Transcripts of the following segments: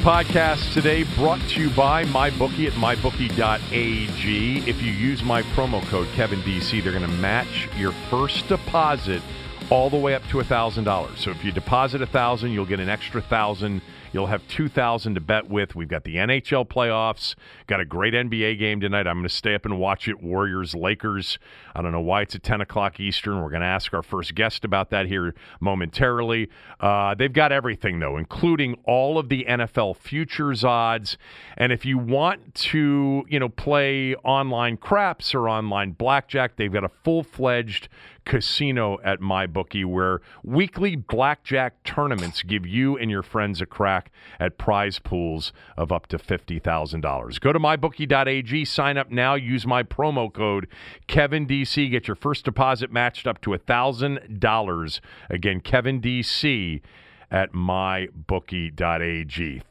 Podcast today brought to you by MyBookie at MyBookie.ag. If you use my promo code KevinDC, they're going to match your first deposit all the way up to $1,000. So if you deposit 1000 you'll get an extra 1000 You'll have 2,000 to bet with. We've got the NHL playoffs. Got a great NBA game tonight. I'm going to stay up and watch it. Warriors, Lakers. I don't know why it's at 10 o'clock Eastern. We're going to ask our first guest about that here momentarily. Uh, they've got everything, though, including all of the NFL futures odds. And if you want to, you know, play online craps or online blackjack, they've got a full fledged casino at MyBookie where weekly blackjack tournaments give you and your friends a crack at prize pools of up to $50,000. Go to mybookie.ag, sign up now, use my promo code KevinDC, get your first deposit matched up to $1,000. Again, KevinDC at mybookie.ag.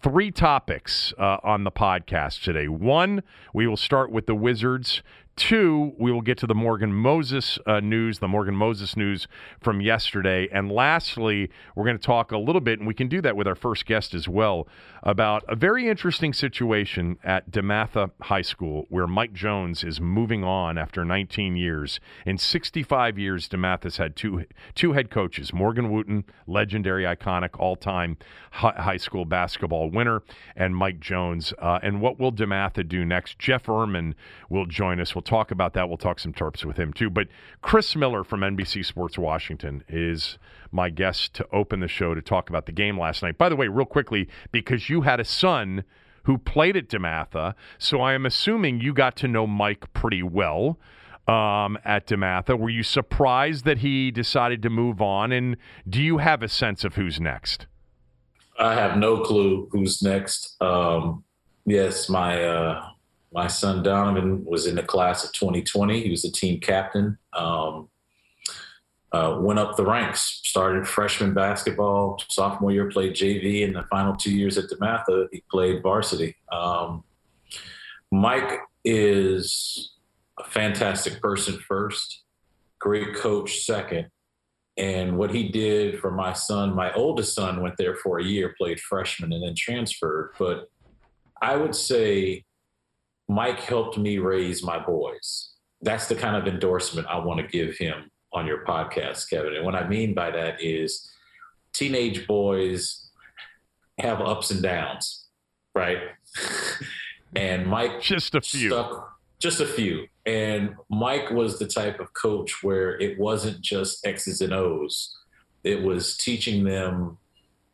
Three topics uh, on the podcast today. One, we will start with the Wizards Two, we will get to the Morgan Moses uh, news, the Morgan Moses news from yesterday. And lastly, we're going to talk a little bit, and we can do that with our first guest as well, about a very interesting situation at DeMatha High School where Mike Jones is moving on after 19 years. In 65 years, DeMatha's had two, two head coaches Morgan Wootten, legendary, iconic, all time high school basketball winner, and Mike Jones. Uh, and what will DeMatha do next? Jeff Ermann will join us. We'll talk about that. We'll talk some Terps with him too. But Chris Miller from NBC Sports Washington is my guest to open the show to talk about the game last night. By the way, real quickly, because you had a son who played at DeMatha, so I am assuming you got to know Mike pretty well. Um, at DeMatha, were you surprised that he decided to move on? And do you have a sense of who's next? I have no clue who's next. Um, yes, my uh, my son Donovan was in the class of 2020. He was the team captain. Um, uh, went up the ranks, started freshman basketball, sophomore year played JV, and the final two years at DeMatha, he played varsity. Um, Mike is a fantastic person first, great coach second. And what he did for my son, my oldest son went there for a year, played freshman, and then transferred. But I would say Mike helped me raise my boys. That's the kind of endorsement I want to give him on your podcast, Kevin. And what I mean by that is teenage boys have ups and downs, right? and Mike just a few. Stuck, just a few. And Mike was the type of coach where it wasn't just X's and O's. It was teaching them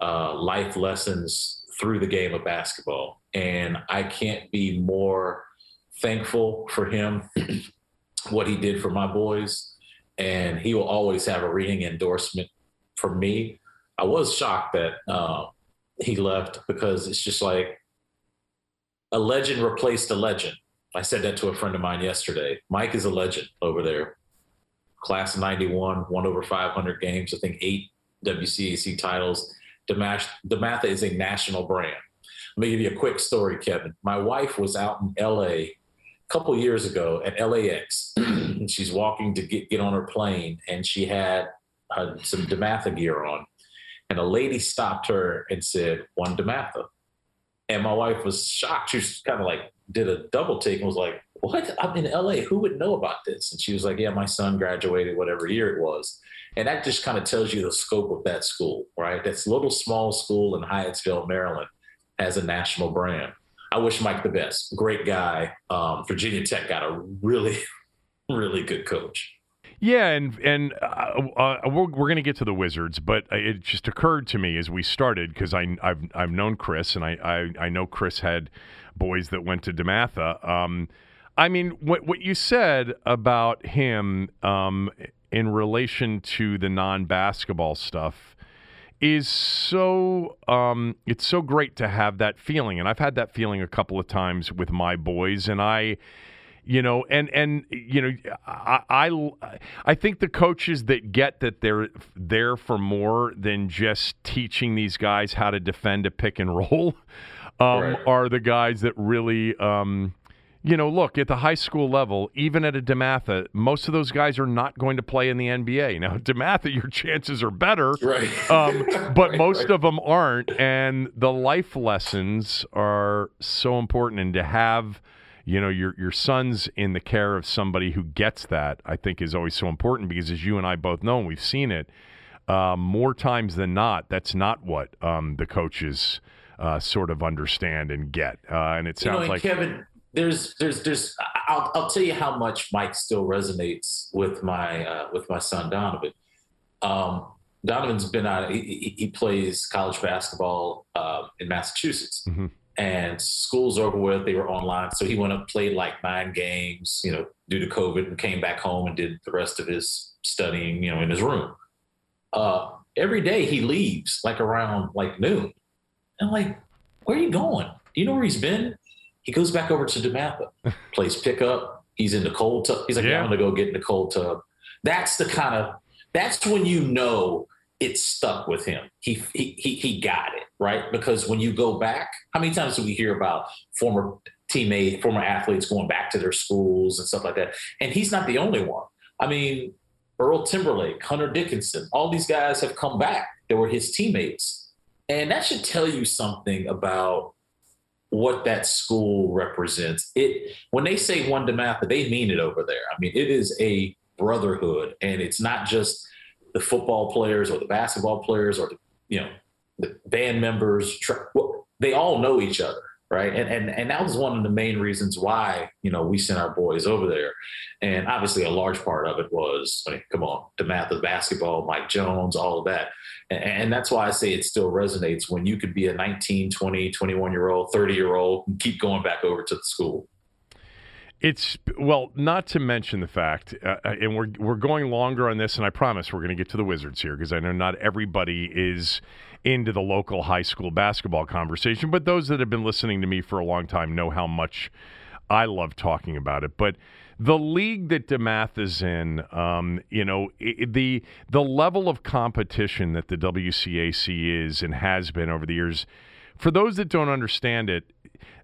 uh, life lessons through the game of basketball. And I can't be more thankful for him, what he did for my boys. And he will always have a ringing endorsement for me. I was shocked that uh, he left because it's just like a legend replaced a legend. I said that to a friend of mine yesterday. Mike is a legend over there. Class of 91, won over 500 games, I think eight WCAC titles. DeMatha is a national brand. Let me give you a quick story, Kevin. My wife was out in LA couple years ago at LAX. she's walking to get, get on her plane, and she had had some DeMatha gear on, and a lady stopped her and said, "One DeMatha," and my wife was shocked. She was kind of like did a double take and was like, "What? I'm in LA. Who would know about this?" And she was like, "Yeah, my son graduated whatever year it was." And that just kind of tells you the scope of that school, right? That's little small school in Hyattsville, Maryland, has a national brand. I wish Mike the best. Great guy. Um, Virginia Tech got a really, really good coach. Yeah, and and uh, uh, we're, we're going to get to the Wizards, but it just occurred to me as we started because I I've I've known Chris and I, I I know Chris had boys that went to DeMatha. Um, I mean, what what you said about him um, in relation to the non basketball stuff is so um, it's so great to have that feeling and i've had that feeling a couple of times with my boys and i you know and and you know I, I i think the coaches that get that they're there for more than just teaching these guys how to defend a pick and roll um, right. are the guys that really um, you know, look, at the high school level, even at a DeMatha, most of those guys are not going to play in the NBA. Now, DeMatha, your chances are better, right? Um, but right, most right. of them aren't. And the life lessons are so important. And to have, you know, your your sons in the care of somebody who gets that, I think, is always so important because, as you and I both know, and we've seen it uh, more times than not. That's not what um, the coaches uh, sort of understand and get. Uh, and it sounds you know, like Kevin there's there's there's I'll, I'll tell you how much Mike still resonates with my uh, with my son Donovan. Um, Donovan's been on. He, he plays college basketball uh, in Massachusetts, mm-hmm. and school's over with. They were online, so he went up played like nine games, you know, due to COVID, and came back home and did the rest of his studying, you know, in his room. Uh, every day he leaves like around like noon. And I'm like, where are you going? Do you know where he's been? He goes back over to DeMatha, plays pickup. He's in the cold tub. He's like, yeah. yeah, I'm gonna go get in the cold tub. That's the kind of that's when you know it stuck with him. He he he, he got it right because when you go back, how many times do we hear about former teammate, former athletes going back to their schools and stuff like that? And he's not the only one. I mean, Earl Timberlake, Hunter Dickinson, all these guys have come back. They were his teammates, and that should tell you something about what that school represents. It when they say one DeMatha, they mean it over there. I mean, it is a brotherhood, and it's not just the football players or the basketball players or the, you know the band members. They all know each other right? And and and that was one of the main reasons why you know we sent our boys over there, and obviously a large part of it was I mean, come on, DeMatha basketball, Mike Jones, all of that, and, and, that's why I say it still resonates when you could be a 19, 20, 21 year old, 30 year old, and keep going back over to the school. It's well, not to mention the fact, uh, uh and we're we're going longer on this, and I promise we're going to get to the Wizards here because I know not everybody is into the local high school basketball conversation, but those that have been listening to me for a long time know how much I love talking about it. But the league that DeMath is in, um, you know, it, the the level of competition that the WCAC is and has been over the years. For those that don't understand it,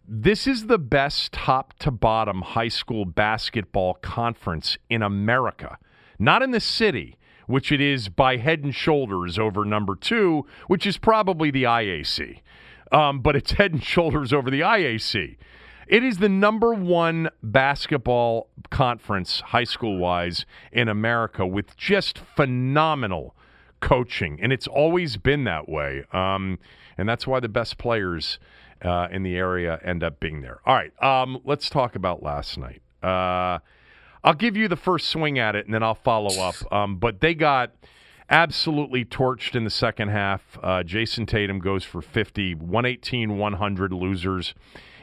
this is the best top to bottom high school basketball conference in America, not in the city which it is by head and shoulders over number two, which is probably the IAC. Um, but it's head and shoulders over the IAC. It is the number one basketball conference, high school wise, in America with just phenomenal coaching. And it's always been that way. Um, and that's why the best players uh, in the area end up being there. All right, um, let's talk about last night. Uh, I'll give you the first swing at it, and then I'll follow up. Um, but they got absolutely torched in the second half. Uh, Jayson Tatum goes for 50, 118, 100 losers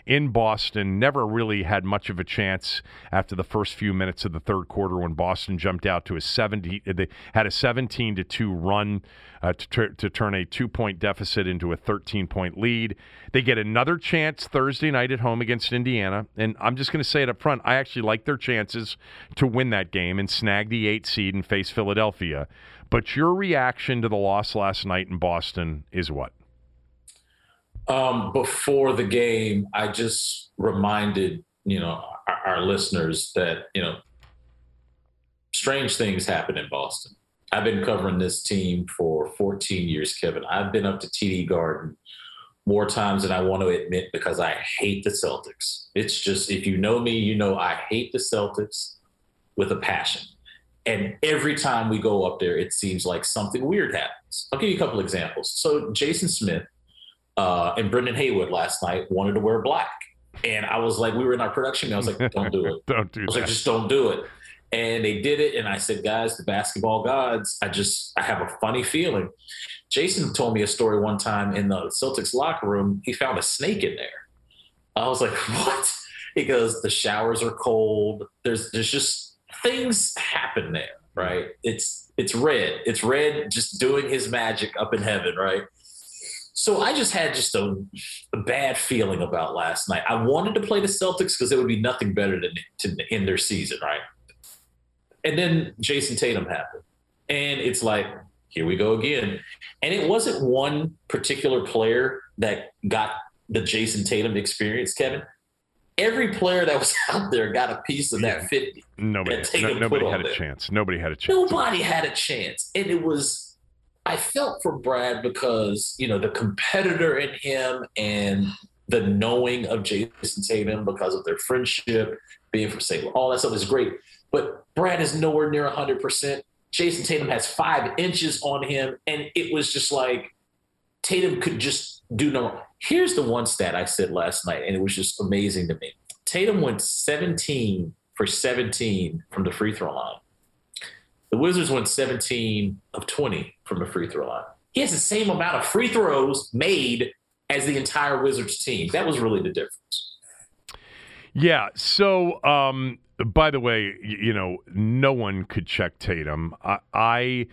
in Boston. Never really had much of a chance after the first few minutes of the third quarter when Boston jumped out to a 70. They had a 17 to two run uh, to, to turn a two point deficit into a 13 point lead. They get another chance Thursday night at home against Indiana. And I'm just going to say it up front I actually like their chances to win that game and snag the eight seed and face Philadelphia. But your reaction to the loss last night in Boston is what? Um, before the game, I just reminded you know our, our listeners that you know strange things happen in Boston. I've been covering this team for 14 years, Kevin. I've been up to TD Garden more times than I want to admit because I hate the Celtics. It's just, if you know me, you know I hate the Celtics with a passion. And every time we go up there, it seems like something weird happens. I'll give you a couple examples. So, Jason Smith uh, and Brendan Haywood last night wanted to wear black. And I was like, we were in our production. I was like, don't do it. don't do I was that. like, just don't do it. And they did it. And I said, guys, the basketball gods, I just, I have a funny feeling. Jason told me a story one time in the Celtics locker room. He found a snake in there. I was like, what? He goes, the showers are cold. There's, there's just things happen there, right? It's, it's Red. It's Red just doing his magic up in heaven, right? So I just had just a, a bad feeling about last night. I wanted to play the Celtics because it would be nothing better than to end their season, right? And then Jayson Tatum happened. And it's like, here we go again. And it wasn't one particular player that got the Jayson Tatum experience, Kevin. Every player that was out there got a piece of that 50. nobody, that no- nobody had a there. chance. Nobody had a chance. Nobody had a chance. And it was, I felt for Brad because, you know, the competitor in him and the knowing of Jayson Tatum because of their friendship, being from St. all that stuff is great. But Brad is nowhere near 100%. Jayson Tatum has five inches on him. And it was just like Tatum could just do no. Here's the one stat I said last night, and it was just amazing to me. Tatum went 17 for 17 from the free throw line. The Wizards went 17 of 20 from the free throw line. He has the same amount of free throws made as the entire Wizards team. That was really the difference. Yeah. So, um, by the way, you know, no one could check Tatum. I, I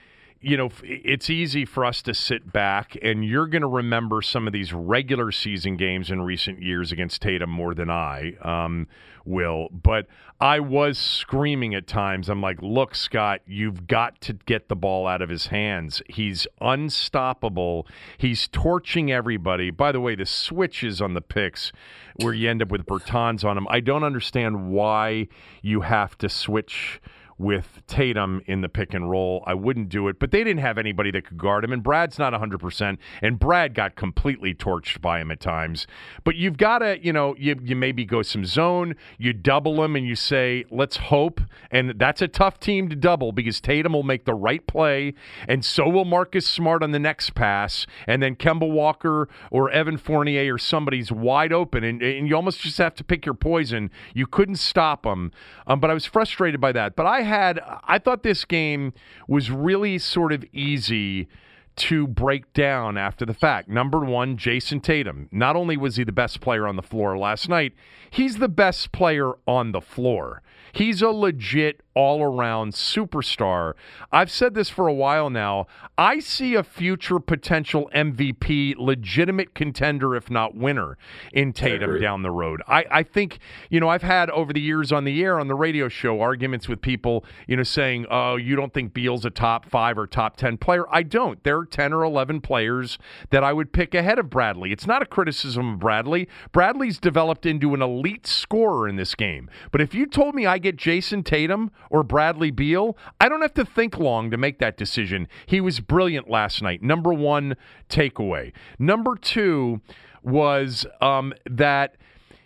you know, it's easy for us to sit back, and you're going to remember some of these regular season games in recent years against Tatum more than I um, will. But I was screaming at times. I'm like, look, Scott, you've got to get the ball out of his hands. He's unstoppable. He's torching everybody. By the way, the switches on the picks where you end up with Bertans on him, I don't understand why you have to switch with Tatum in the pick and roll. I wouldn't do it, but they didn't have anybody that could guard him, and Brad's not 100%, and Brad got completely torched by him at times. But you've got to, you know, you, you maybe go some zone, you double him, and you say, let's hope. And that's a tough team to double because Tatum will make the right play, and so will Marcus Smart on the next pass, and then Kemba Walker or Evan Fournier or somebody's wide open, and, and you almost just have to pick your poison. You couldn't stop them, um, but I was frustrated by that. But I had, I thought this game was really sort of easy to break down after the fact. Number one, Jayson Tatum. Not only was he the best player on the floor last night, he's the best player on the floor. He's a legit all around superstar. I've said this for a while now. I see a future potential MVP, legitimate contender, if not winner, in Tatum down the road. I, I think, you know, I've had over the years on the air, on the radio show, arguments with people, you know, saying, oh, you don't think Beal's a top five or top 10 player. I don't. There are 10 or 11 players that I would pick ahead of Bradley. It's not a criticism of Bradley. Bradley's developed into an elite scorer in this game. But if you told me I get Jayson Tatum or Bradley Beal, I don't have to think long to make that decision. He was brilliant last night. Number one takeaway. Number two was um, that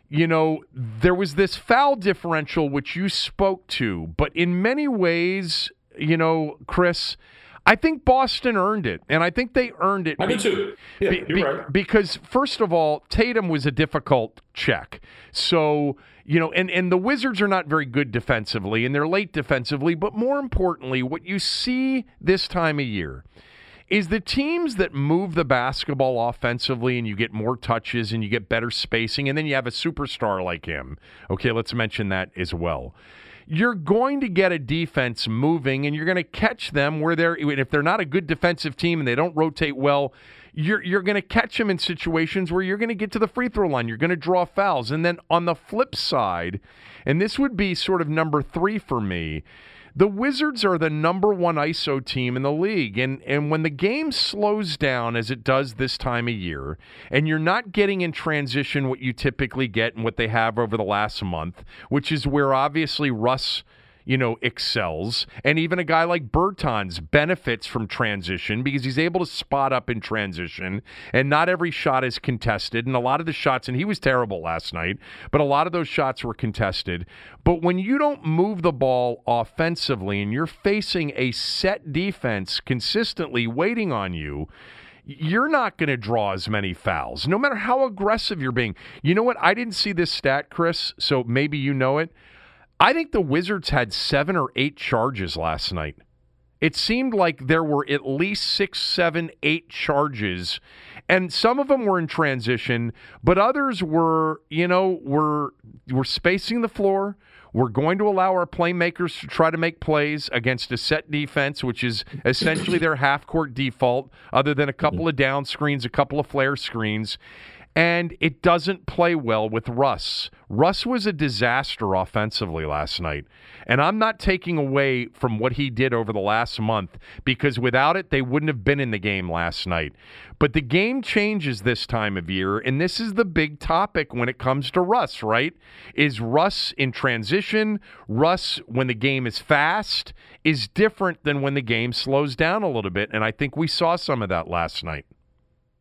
you know, there was this foul differential which you spoke to, but in many ways, you know, Chris, I think Boston earned it, and I think they earned it. I do too. Yeah, be- you're be- right. Because first of all, Tatum was a difficult check. So, you know, and, and the Wizards are not very good defensively and they're late defensively, but more importantly, what you see this time of year is the teams that move the basketball offensively and you get more touches and you get better spacing and then you have a superstar like him. Okay, let's mention that as well. You're going to get a defense moving and you're going to catch them where they're if they're not a good defensive team and they don't rotate well, you're you're going to catch them in situations where you're going to get to the free throw line, you're going to draw fouls. And then on the flip side, and this would be sort of number 3 for me, the Wizards are the number one ISO team in the league. And, and when the game slows down, as it does this time of year, and you're not getting in transition what you typically get and what they have over the last month, which is where obviously Russ you know, excels. And even a guy like Bertans benefits from transition because he's able to spot up in transition. And not every shot is contested. And a lot of the shots, and he was terrible last night, but a lot of those shots were contested. But when you don't move the ball offensively and you're facing a set defense consistently waiting on you, you're not going to draw as many fouls, no matter how aggressive you're being. You know what? I didn't see this stat, Chris, so maybe you know it. I think the Wizards had seven or eight charges last night. It seemed like there were at least six, seven, eight charges, and some of them were in transition, but others were, you know, were were spacing the floor. We're going to allow our playmakers to try to make plays against a set defense, which is essentially their half court default, other than a couple mm-hmm. of down screens, a couple of flare screens and it doesn't play well with Russ. Russ was a disaster offensively last night, and I'm not taking away from what he did over the last month because without it, they wouldn't have been in the game last night. But the game changes this time of year, and this is the big topic when it comes to Russ, right? Is Russ in transition? Russ, when the game is fast, is different than when the game slows down a little bit, and I think we saw some of that last night.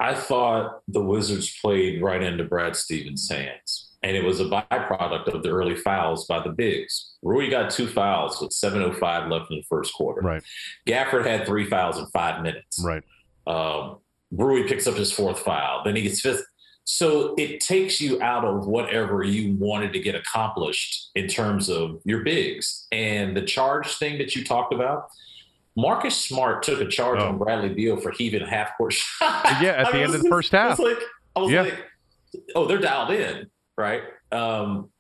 I thought the Wizards played right into Brad Stevens' hands, and it was a byproduct of the early fouls by the bigs. Rui got two fouls with 7:05 left in the first quarter. Right. Gafford had three fouls in five minutes. Right. Um, Rui picks up his fourth foul, then he gets fifth. So it takes you out of whatever you wanted to get accomplished in terms of your bigs. And the charge thing that you talked about, Marcus Smart took a charge oh. on Bradley Beal for heaving a half court shot. Yeah, at the end of the first half. I was like, I was yeah. like oh, they're dialed in, right? Um,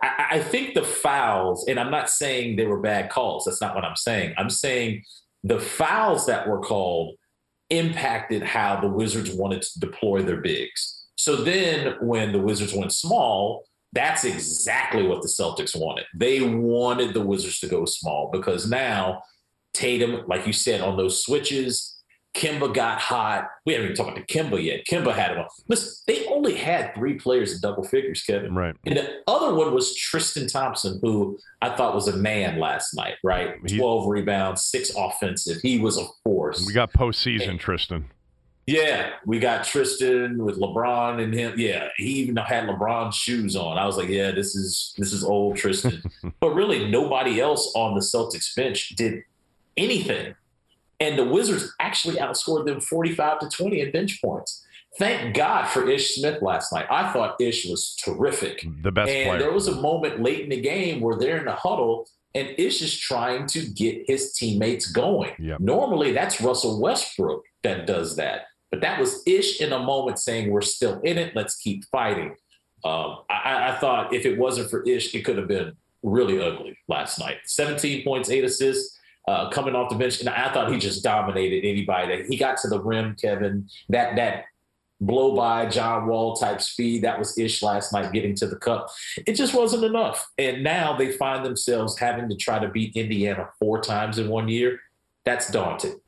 I, I think the fouls, and I'm not saying they were bad calls. That's not what I'm saying. I'm saying the fouls that were called impacted how the Wizards wanted to deploy their bigs. So then when the Wizards went small, that's exactly what the Celtics wanted. They wanted the Wizards to go small because now Tatum, like you said, on those switches. Kemba got hot. We haven't even talked about Kemba yet. Kemba had one. Listen, they only had three players in double figures, Kevin. Right. And the other one was Tristan Thompson, who I thought was a man last night, right? He, 12 rebounds, six offensive. He was a force. We got postseason, and, Tristan. Yeah, we got Tristan with LeBron and him. Yeah, he even had LeBron's shoes on. I was like, yeah, this is this is old Tristan. but really, nobody else on the Celtics bench did anything. And the Wizards actually outscored them 45 to 20 in bench points. Thank God for Ish Smith last night. I thought Ish was terrific. The best and player. there was a moment late in the game where they're in the huddle and Ish is trying to get his teammates going. Yep. Normally, that's Russell Westbrook that does that. But that was Ish in a moment saying, We're still in it. Let's keep fighting. Um, I, I thought if it wasn't for Ish, it could have been really ugly last night. 17 points, eight assists uh, coming off the bench, and I thought he just dominated anybody. He got to the rim, Kevin. That that blow by John Wall type speed that was ish last night getting to the cup. It just wasn't enough, and now they find themselves having to try to beat Indiana four times in one year. That's daunting.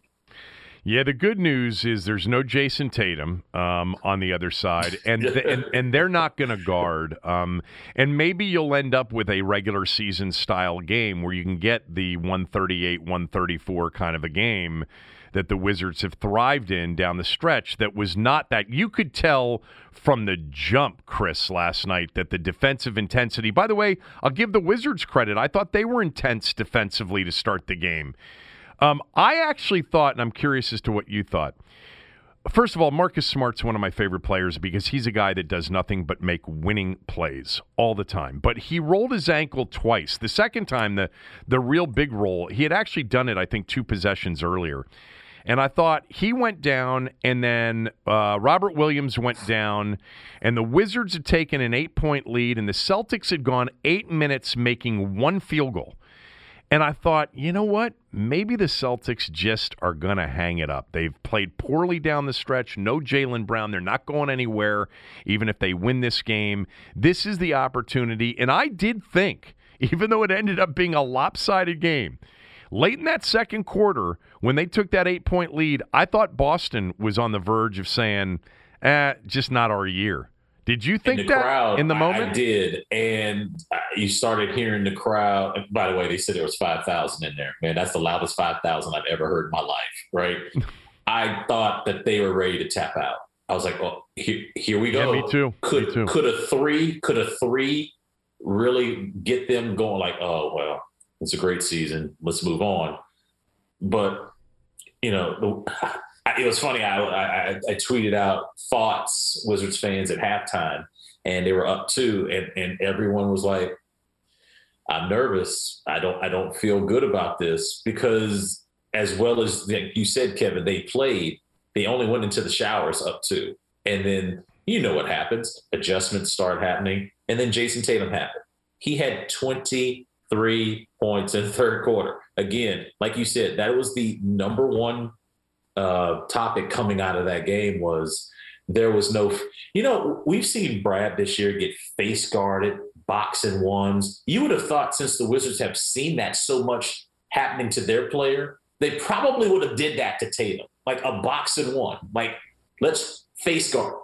Yeah, the good news is there's no Jayson Tatum um, on the other side, and th- and, and they're not going to guard. Um, and maybe you'll end up with a regular season style game where you can get the 138, 134 kind of a game that the Wizards have thrived in down the stretch. That was not that you could tell from the jump, Chris, last night that the defensive intensity. By the way, I'll give the Wizards credit. I thought they were intense defensively to start the game. Um, I actually thought, and I'm curious as to what you thought. First of all, Marcus Smart's one of my favorite players because he's a guy that does nothing but make winning plays all the time. But he rolled his ankle twice. The second time, the the real big roll, he had actually done it, I think, two possessions earlier. And I thought he went down, and then uh, Robert Williams went down, and the Wizards had taken an eight point lead, and the Celtics had gone eight minutes making one field goal. And I thought, you know what? Maybe the Celtics just are going to hang it up. They've played poorly down the stretch. No Jaylen Brown. They're not going anywhere, even if they win this game. This is the opportunity. And I did think, even though it ended up being a lopsided game, late in that second quarter, when they took that eight point lead, I thought Boston was on the verge of saying, eh, just not our year. Did you think in that crowd, in the moment? I, did, and uh, you started hearing the crowd. By the way, they said there was five thousand in there. Man, that's the loudest five thousand I've ever heard in my life. Right? I thought that they were ready to tap out. I was like, "Well, here, here we Yeah, go." me too. Could me too. could a three? Could a three really get them going? Like, oh well, it's a great season. Let's move on. But you know, the, it was funny. I, I I tweeted out thoughts Wizards fans at halftime, and they were up two, and and everyone was like, "I'm nervous. I don't I don't feel good about this because as well as you said, Kevin, they played. They only went into the showers up two, and then you know what happens. Adjustments start happening, and then Jayson Tatum happened. He had 23 points in the third quarter. Again, like you said, that was the number one uh, topic coming out of that game was there was no, you know, we've seen Brad this year get face guarded, box-and-ones. You would have thought since the Wizards have seen that so much happening to their player, they probably would have did that to Tatum, like a box-and-one. Like, let's face guard.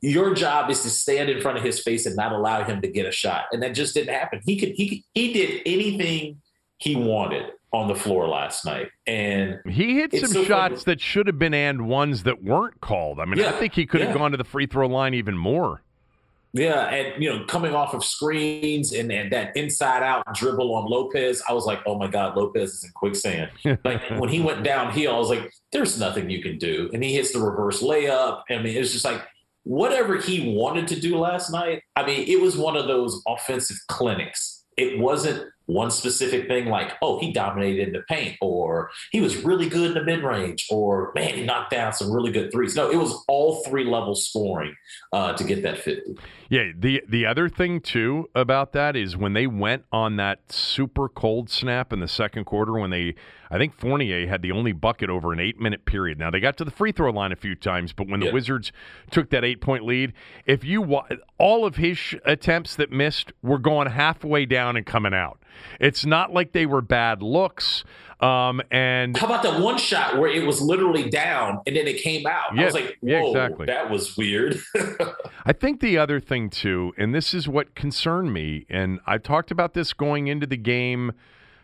Your job is to stand in front of his face and not allow him to get a shot, and that just didn't happen. He could, he could, he did anything he wanted on the floor last night, and He hit some so funny. shots that should have been and ones that weren't called. I mean, I think he could have gone to the free throw line even more. Yeah, and you know, coming off of screens and, and that inside out dribble on Lopez, I was like, oh my God, Lopez is in quicksand. like when he went downhill, I was like, there's nothing you can do. And he hits the reverse layup. I mean, it's just like whatever he wanted to do last night. I mean, it was one of those offensive clinics. It wasn't one specific thing like, oh, he dominated in the paint, or he was really good in the mid range, or man, he knocked down some really good threes. No, it was all three level scoring uh, to get that 50. Yeah, the the other thing too about that is when they went on that super cold snap in the second quarter when they I think Fournier had the only bucket over an 8-minute period. Now they got to the free throw line a few times, but when the Yeah. Wizards took that 8-point lead, if you all of his sh- attempts that missed were going halfway down and coming out. It's not like they were bad looks. Um, and How about that one shot where it was literally down and then it came out? I was like, yeah, whoa, exactly. that was weird. I think the other thing too, and this is what concerned me, and I talked about this going into the game,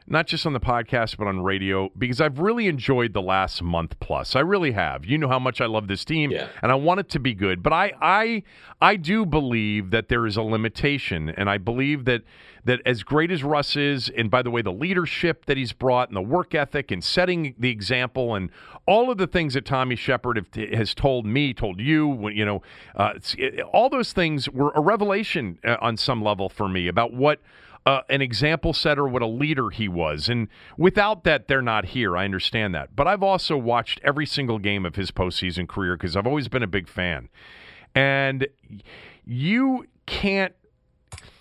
not just on the podcast but on radio, because I've really enjoyed the last month plus. I really have. You know how much I love this team, Yeah. and I want it to be good. But I, I, I do believe that there is a limitation, and I believe that that as great as Russ is, and by the way, the leadership that he's brought, and the work ethic, and setting the example, and all of the things that Tommy Sheppard have, has told me, told you, when you know, uh, it- all those things were a revelation uh, on some level for me about what. Uh, an example setter, what a leader he was. And without that, they're not here. I understand that. But I've also watched every single game of his postseason career because I've always been a big fan. And you can't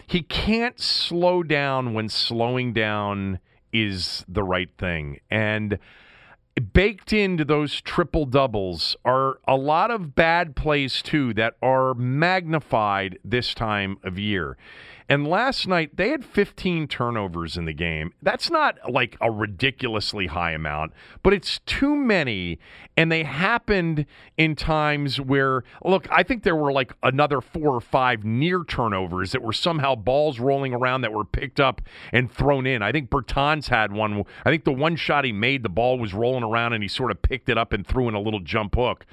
he can't slow down when slowing down is the right thing. And baked into those triple doubles are a lot of bad plays too that are magnified this time of year. And last night they had 15 turnovers in the game. That's not like a ridiculously high amount, but it's too many and they happened in times where look, I think there were like another 4 or 5 near turnovers that were somehow balls rolling around that were picked up and thrown in. I think Bertans had one. I think the one shot he made, the ball was rolling around and he sort of picked it up and threw in a little jump hook.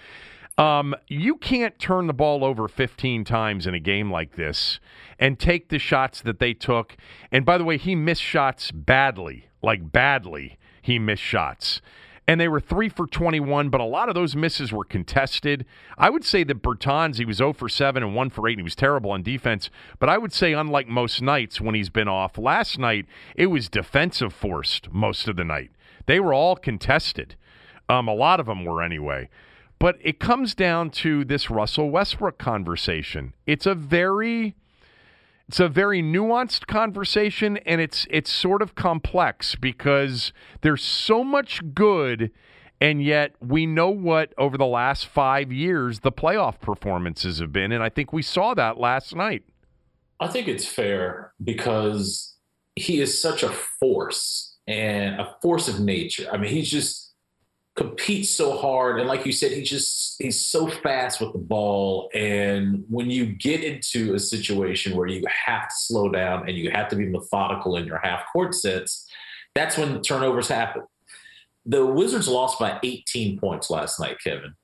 Um, you can't turn the ball over 15 times in a game like this and take the shots that they took. And by the way, he missed shots badly, like badly. He missed shots. And they were three for 21, but a lot of those misses were contested. I would say that Bertans, he was 0 for 7 and 1 for 8, and he was terrible on defense. But I would say, unlike most nights when he's been off, last night it was defensive forced most of the night. They were all contested. Um, a lot of them were anyway. But it comes down to this Russell Westbrook conversation. It's a very it's a very nuanced conversation and it's it's sort of complex because there's so much good and yet we know what over the last 5 years the playoff performances have been and I think we saw that last night. I think it's fair because he is such a force and a force of nature. I mean, he's just competes so hard. And like you said, he just he's so fast with the ball. And when you get into a situation where you have to slow down and you have to be methodical in your half court sets, that's when turnovers happen. The Wizards lost by 18 points last night, Kevin.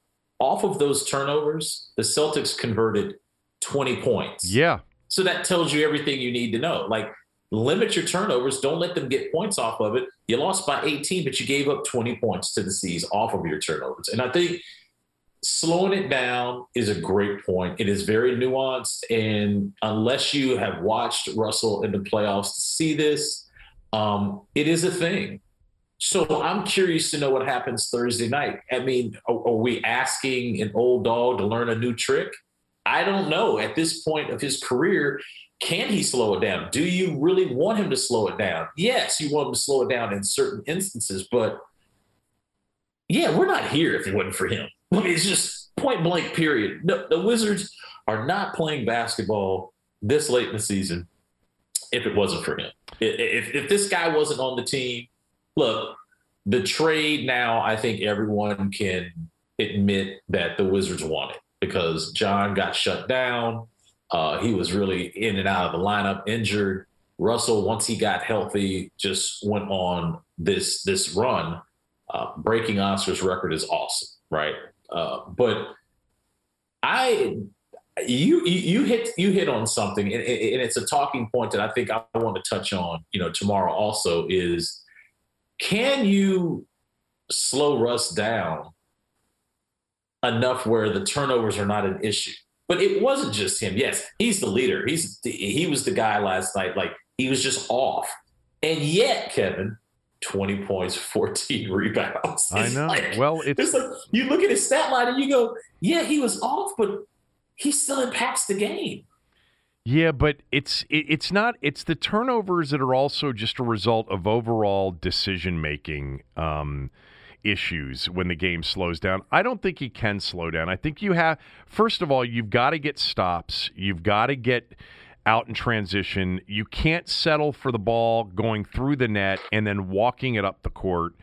Off of those turnovers, the Celtics converted 20 points. Yeah. So that tells you everything you need to know. Like limit your turnovers. Don't let them get points off of it. You lost by 18, but you gave up 20 points to the C's off of your turnovers. And I think slowing it down is a great point. It is very nuanced. And unless you have watched Russell in the playoffs to see this, um, it is a thing. So I'm curious to know what happens Thursday night. I mean, are, are we asking an old dog to learn a new trick? I don't know. At this point of his career, can he slow it down? Do you really want him to slow it down? Yes, you want him to slow it down in certain instances, but yeah, we're not here if it wasn't for him. I mean, it's just point blank, period. No, the Wizards are not playing basketball this late in the season if it wasn't for him. If, if this guy wasn't on the team, look, the trade now, I think everyone can admit that the Wizards won it because John got shut down. Uh, he was really in and out of the lineup, injured. Russell, once he got healthy, just went on this this run. Uh, breaking Oscar's record is awesome, right? Uh, but I, you, you hit you hit on something, and, and it's a talking point that I think I want to touch on. You know, tomorrow also is, can you slow Russ down enough where the turnovers are not an issue? But it wasn't just him. Yes, he's the leader. He's the, he was the guy last night. Like he was just off, and yet Kevin, twenty points, fourteen rebounds. It's I know. Like, well, it's, it's like you look at his stat line and you go, yeah, he was off, but he still impacts the game. Yeah, but it's it, it's not. It's the turnovers that are also just a result of overall decision making. Um, issues when the game slows down. I don't think he can slow down. I think you have, first of all, you've got to get stops. You've got to get out in transition. You can't settle for the ball going through the net and then walking it up the court.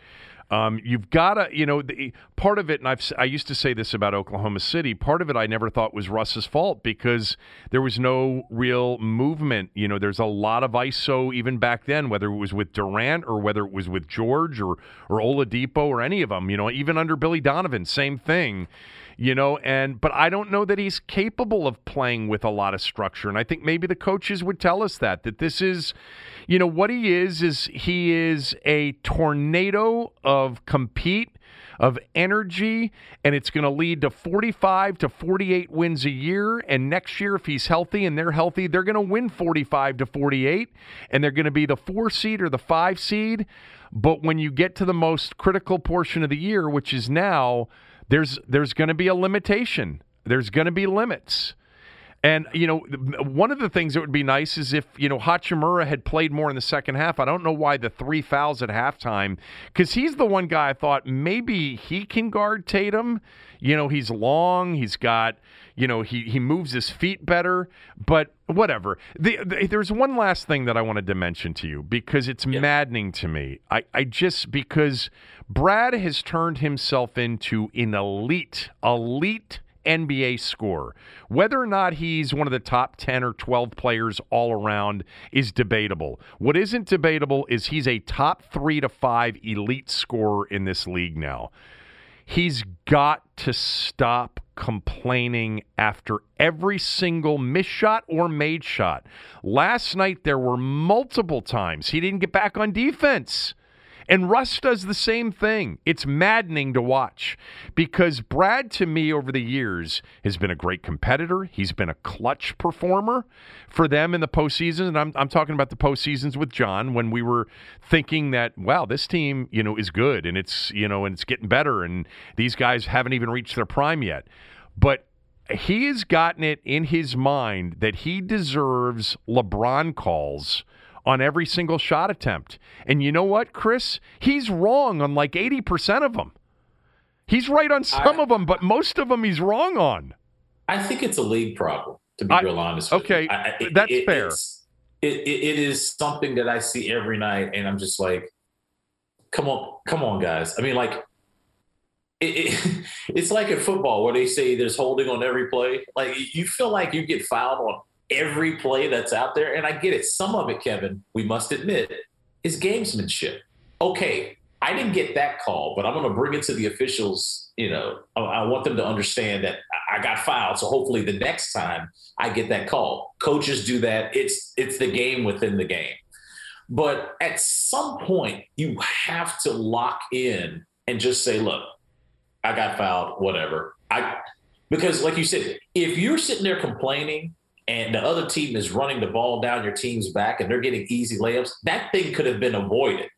Um, you've got to, you know, the, part of it, and I've, I used to say this about Oklahoma City. Part of it I never thought was Russ's fault because there was no real movement. You know, there's a lot of ISO even back then, whether it was with Durant or whether it was with George or or Oladipo or any of them. You know, even under Billy Donovan, same thing you know and but i don't know that he's capable of playing with a lot of structure and i think maybe the coaches would tell us that that this is you know what he is is he is a tornado of compete of energy and it's going to lead to 45 to 48 wins a year and next year if he's healthy and they're healthy they're going to win 45 to 48 and they're going to be the 4 seed or the 5 seed but when you get to the most critical portion of the year which is now there's there's going to be a limitation. There's going to be limits. And you know, one of the things that would be nice is if you know Hachimura had played more in the second half. I don't know why the three fouls at halftime, because he's the one guy I thought maybe he can guard Tatum. You know, he's long. He's got you know he he moves his feet better. But whatever. The, the, there's one last thing that I wanted to mention to you because it's yeah. maddening to me. I I just because Brad has turned himself into an elite elite NBA scorer. Whether or not he's one of the top 10 or 12 players all around is debatable. What isn't debatable is he's a top 3 to 5 elite scorer in this league now. He's got to stop complaining after every single missed shot or made shot. Last night, there were multiple times he didn't get back on defense. And Russ does the same thing. It's maddening to watch because Brad, to me, over the years, has been a great competitor. He's been a clutch performer for them in the postseason. And I'm, I'm talking about the postseasons with John when we were thinking that, wow, this team, you know, is good and it's, you know, and it's getting better. And these guys haven't even reached their prime yet. But he has gotten it in his mind that he deserves LeBron calls on every single shot attempt. And you know what, Chris? He's wrong on like 80% of them. He's right on some I, of them, but most of them he's wrong on. I think it's a league problem, to be I, real honest. okay, I, it, that's it, fair. It, it is something that I see every night, and I'm just like, come on, come on, guys. I mean, like, it, it, it's like in football where they say there's holding on every play. Like you feel like you get fouled on every play that's out there. And I get it. Some of it, Kevin, we must admit, is gamesmanship. Okay, I didn't get that call, but I'm going to bring it to the officials. You know, I want them to understand that I got fouled. So hopefully the next time I get that call, coaches do that. It's it's the game within the game. But at some point, you have to lock in and just say, look, I got fouled, whatever. I because like you said, if you're sitting there complaining and the other team is running the ball down your team's back and they're getting easy layups, that thing could have been avoided.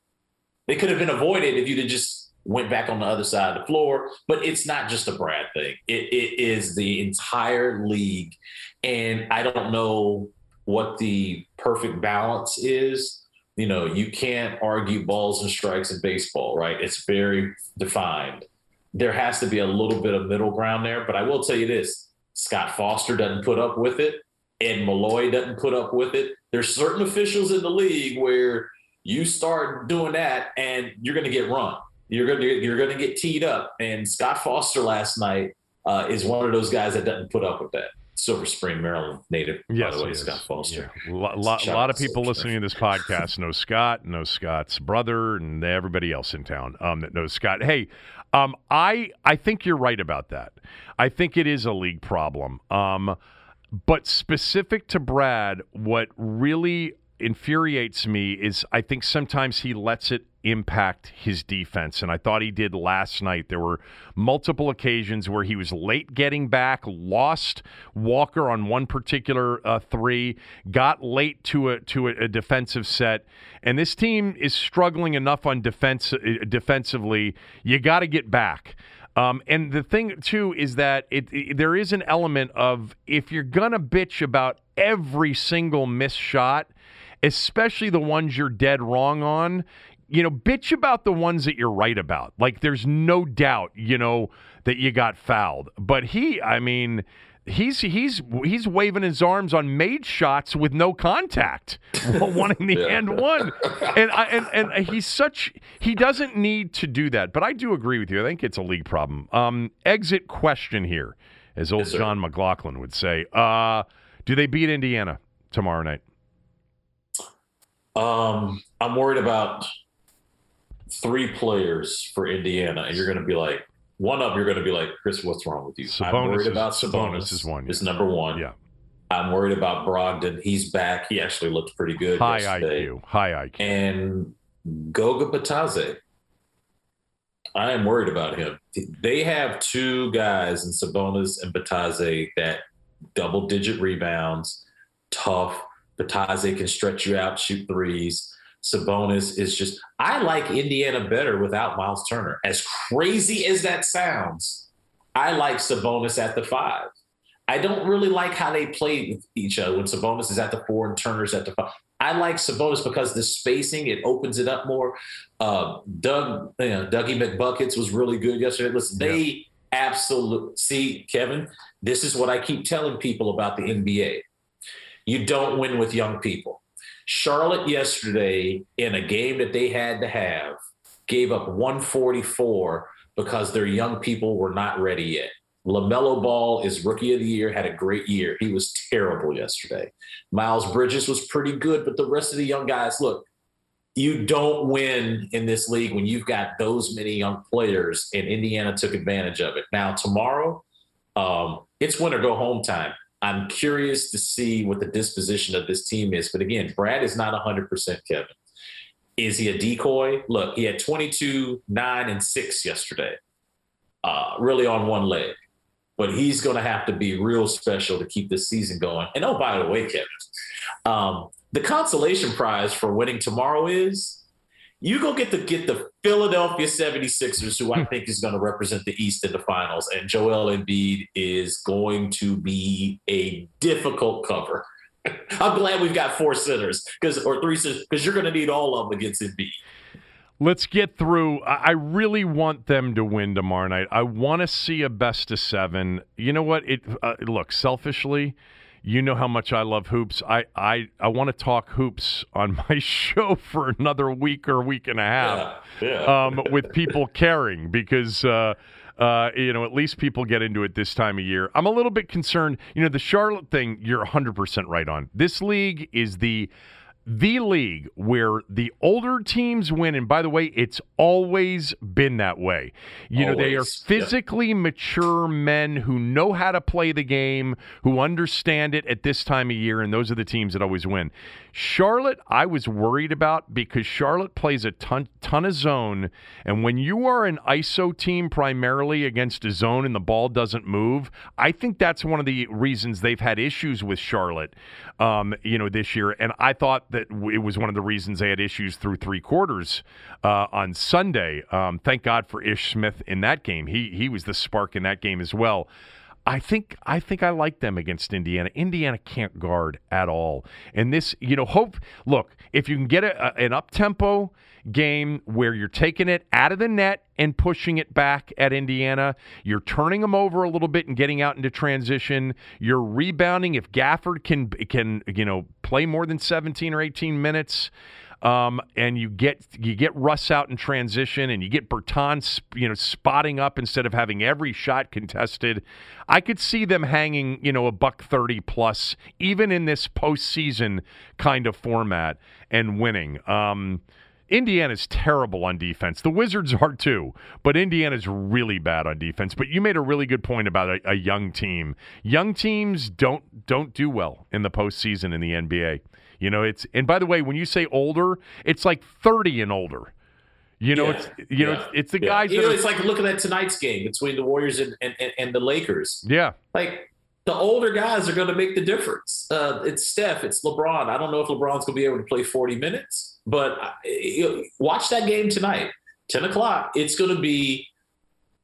It could have been avoided if you'd just went back on the other side of the floor. But it's not just a Brad thing. It, it is the entire league. And I don't know what the perfect balance is. You know, you can't argue balls and strikes in baseball, right? It's very defined. There has to be a little bit of middle ground there. But I will tell you this Scott Foster doesn't put up with it. Ed Malloy doesn't put up with it. There's certain officials in the league where you start doing that and you're going to get run. You're going to you're going to get teed up. And Scott Foster last night uh, is one of those guys that doesn't put up with that. Silver Spring, Maryland native. Yes, by the way, Scott Foster. Yeah. A lot, lot, lot of people listening to this podcast know Scott, know Scott's brother, and everybody else in town um, that knows Scott. Hey, um, I I think you're right about that. I think it is a league problem. Um, but specific to Brad, what really infuriates me is I think sometimes he lets it impact his defense. And I thought he did last night. There were multiple occasions where he was late getting back, lost Walker on one particular uh, three, got late to a to a, a, defensive set, and this team is struggling enough on defense uh, defensively. You got to get back. Um, and the thing too is that it, it, there is an element of if you're gonna bitch about every single missed shot, especially the ones you're dead wrong on, you know, bitch about the ones that you're right about. Like there's no doubt, you know, that you got fouled. But he, I mean, he's he's he's waving his arms on made shots with no contact, wanting the yeah. end one, and I, and and he's such he doesn't need to do that. But I do agree with you. I think it's a league problem. Um, exit question here, as old yes, John McLaughlin would say. Uh, do they beat Indiana tomorrow night? Um, I'm worried about three players for Indiana, and you're going to be like, one up, you're going to be like, Chris, what's wrong with you? Sabonis I'm worried is, about Sabonis. Sabonis is one. Is number one. Yeah. I'm worried about Brogdon. He's back. He actually looked pretty good. High yesterday. IQ. High IQ. And Goga Bitadze. I am worried about him. They have two guys in Sabonis and Bitadze that double digit rebounds, tough. Bitadze can stretch you out, shoot threes. Sabonis is just, I like Indiana better without Miles Turner. As crazy as that sounds, I like Sabonis at the five. I don't really like how they play with each other when Sabonis is at the four and Turner's at the five. I like Sabonis because the spacing it opens it up more. Uh, Doug, you know, Dougie McBuckets was really good yesterday. Listen, they yeah. absolutely see Kevin. This is what I keep telling people about the NBA. You don't win with young people. Charlotte yesterday, in a game that they had to have, gave up 144 because their young people were not ready yet. LaMelo Ball is rookie of the year, had a great year. He was terrible yesterday. Miles Bridges was pretty good, but the rest of the young guys, look, you don't win in this league when you've got those many young players, and Indiana took advantage of it. Now, tomorrow, um, it's win or go home time. I'm curious to see what the disposition of this team is. But again, Brad is not 100% Kevin. Is he a decoy? Look, he had 22, 9, and 6 yesterday, uh, really on one leg. But he's going to have to be real special to keep this season going. And oh, by the way, Kevin, um, the consolation prize for winning tomorrow is you go get the get the Philadelphia 76ers, who I think is going to represent the East in the finals, and Joel Embiid is going to be a difficult cover. I'm glad we've got four sitters because or three sitters because you're going to need all of them against Embiid. Let's get through. I really want them to win tomorrow night. I want to see a best of seven. You know what? It uh, look selfishly. You know how much I love hoops. I I, I want to talk hoops on my show for another week or week and a half yeah, yeah. Um, with people caring because uh, Uh, you know, at least people get into it this time of year. I'm a little bit concerned. You know, the Charlotte thing, you're 100% right on. This league is the the league where the older teams win. And by the way, it's always been that way. You always. know, they are physically yep. mature men who know how to play the game, who understand it at this time of year, and those are the teams that always win. Charlotte, I was worried about because Charlotte plays a ton, ton of zone. And when you are an ISO team primarily against a zone and the ball doesn't move, I think that's one of the reasons they've had issues with Charlotte, um, you know, this year. And I thought that it was one of the reasons they had issues through three quarters uh, on Sunday. Um, thank God for Ish Smith in that game. He, he was the spark in that game as well. I think I think I like them against Indiana. Indiana can't guard at all. And this, you know, hope look, if you can get a, a, an up tempo game where you're taking it out of the net and pushing it back at Indiana, you're turning them over a little bit and getting out into transition, you're rebounding if Gafford can can, you know, play more than 17 or 18 minutes um, and you get you get Russ out in transition, and you get Bertan, you know, spotting up instead of having every shot contested. I could see them hanging, you know, a buck thirty plus, even in this postseason kind of format, and winning. Um, Indiana's terrible on defense. The Wizards are too, but Indiana's really bad on defense. But you made a really good point about a, a young team. Young teams don't don't do well in the postseason in the NBA. You know, it's and by the way, when you say older, it's like 30 and older. You know, yeah. it's you yeah. know, it's, it's the yeah. guys. You know, it's like looking at tonight's game between the Warriors and, and, and the Lakers. Yeah, like the older guys are going to make the difference. Uh, it's Steph, it's LeBron. I don't know if LeBron's going to be able to play 40 minutes, but uh, watch that game tonight, 10 o'clock. It's going to be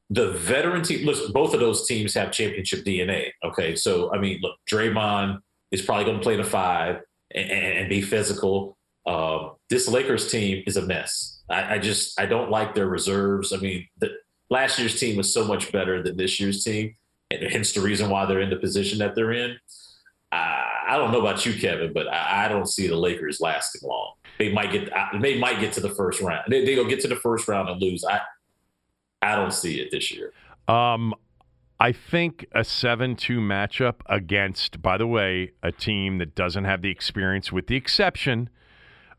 the veteran team. Listen, both of those teams have championship DNA. Okay, so I mean, look, Draymond is probably going to play the five and, and be physical. Uh, this Lakers team is a mess. I, I, just I don't like their reserves. I mean, the, last year's team was so much better than this year's team, and hence the reason why they're in the position that they're in. I, I don't know about you, Kevin, but I, I, don't see the Lakers lasting long. They might get they might get to the first round. They they go get to the first round and lose. I I don't see it this year. Um, I think a 7 2 matchup against, by the way, a team that doesn't have the experience, with the exception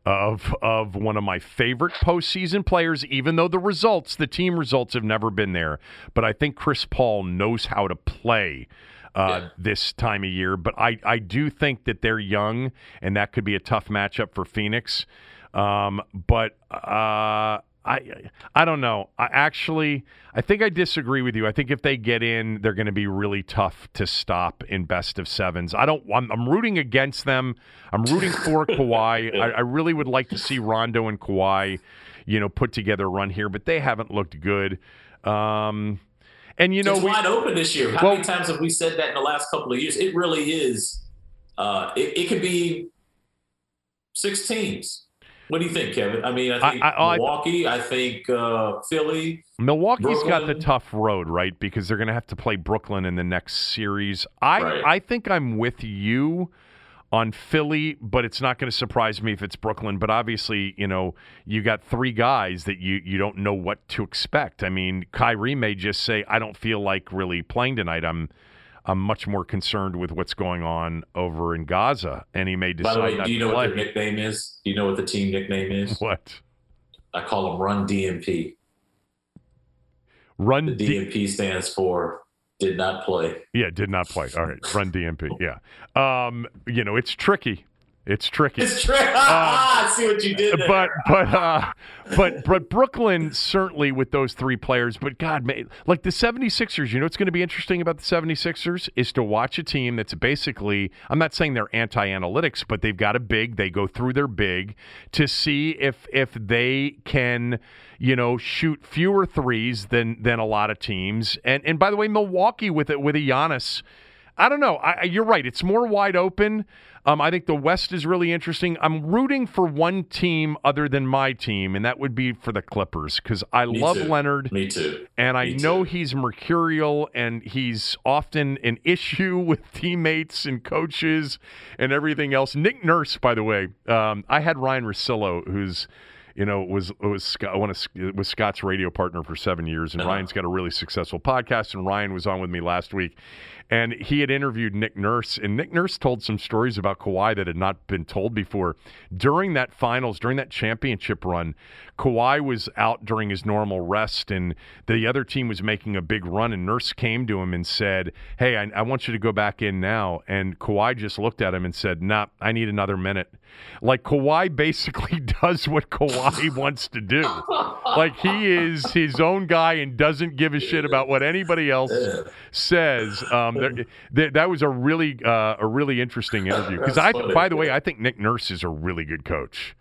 of of one of my favorite postseason players, even though the results, the team results have never been there. But I think Chris Paul knows how to play. Uh, yeah. This time of year, but I, I do think that they're young, and that could be a tough matchup for Phoenix. Um, but uh, I I don't know. I actually I think I disagree with you. I think if they get in, they're going to be really tough to stop in best of sevens. I don't. I'm, I'm rooting against them. I'm rooting for Kawhi. I, I, really would like to see Rondo and Kawhi, you know, put together a run here, but they haven't looked good. Um, and you know, it's we, wide open this year. How well, many times have we said that in the last couple of years? It really is. Uh, it, it could be six teams. What do you think, Kevin? I mean, I think I, I, Milwaukee. I, I think uh, Philly. Milwaukee's Brooklyn. got the tough road, right? Because they're going to have to play Brooklyn in the next series. I right. I think I'm with you on Philly, but it's not going to surprise me if it's Brooklyn. But obviously, you know, you got three guys that you you don't know what to expect. I mean, Kyrie may just say, "I don't feel like really playing tonight. I'm." I'm much more concerned with what's going on over in Gaza, and he may decide. By the way, do you know play. what their nickname is? Do you know what the team nickname is? What? I call them Run DNP. Run the DNP D- stands for did not play. Yeah, did not play. All right, Run DNP. Yeah, um, you know it's tricky it's tricky. It's tricky. Uh, see what you did there. But but uh, but but Brooklyn certainly with those three players. But God, man, like the 76ers, you know what's going to be interesting about the 76ers is to watch a team that's basically I'm not saying they're anti-analytics, but they've got a big, they go through their big to see if if they can you know, shoot fewer threes than than a lot of teams. And and by the way, Milwaukee with it with a Giannis, I don't know. I, you're right. It's more wide open. Um, I think the West is really interesting. I'm rooting for one team other than my team, and that would be for the Clippers because I Me love too. Leonard. Me too. And I Me know too. he's mercurial and he's often an issue with teammates and coaches and everything else. Nick Nurse, by the way, um, I had Ryan Russillo, who's you know, was was Scott, one of was Scott's radio partner for seven years, and Uh-huh. Ryan's got a really successful podcast. And Ryan was on with me last week, and he had interviewed Nick Nurse, and Nick Nurse told some stories about Kawhi that had not been told before. During that finals, during that championship run, Kawhi was out during his normal rest, and the other team was making a big run. And Nurse came to him and said, "Hey, I, I want you to go back in now." And Kawhi just looked at him and said, "Nah, I need another minute." Like Kawhi basically does what Kawhi wants to do. Like he is his own guy and doesn't give a shit about what anybody else says. Um, there, there, that was a really uh, a really interesting interview because I, funny. by the way, I think Nick Nurse is a really good coach.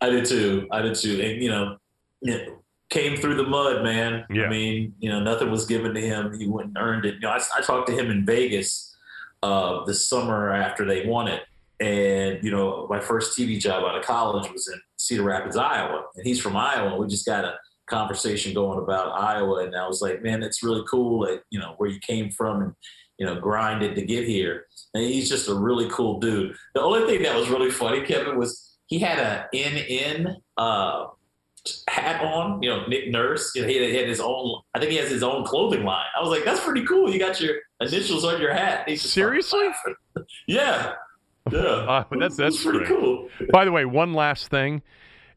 I did too. I did too. And you know, it came through the mud, man. Yeah. I mean, you know, nothing was given to him. He went and earned it. You know, I, I talked to him in Vegas uh, this summer after they won it, and you know, my first TV job out of college was in Cedar Rapids, Iowa, and he's from Iowa. We just got a conversation going about Iowa, and I was like, man, it's really cool that you know where you came from and you know grinded to get here. And he's just a really cool dude. The only thing that was really funny, Kevin, was he had a NN uh, hat on. You know, Nick Nurse. You know, he had, his own. I think he has his own clothing line. I was like, that's pretty cool. You got your initials on your hat. He just started Seriously? laughing. yeah. Yeah. Uh, that's that's pretty great. cool. By the way, one last thing.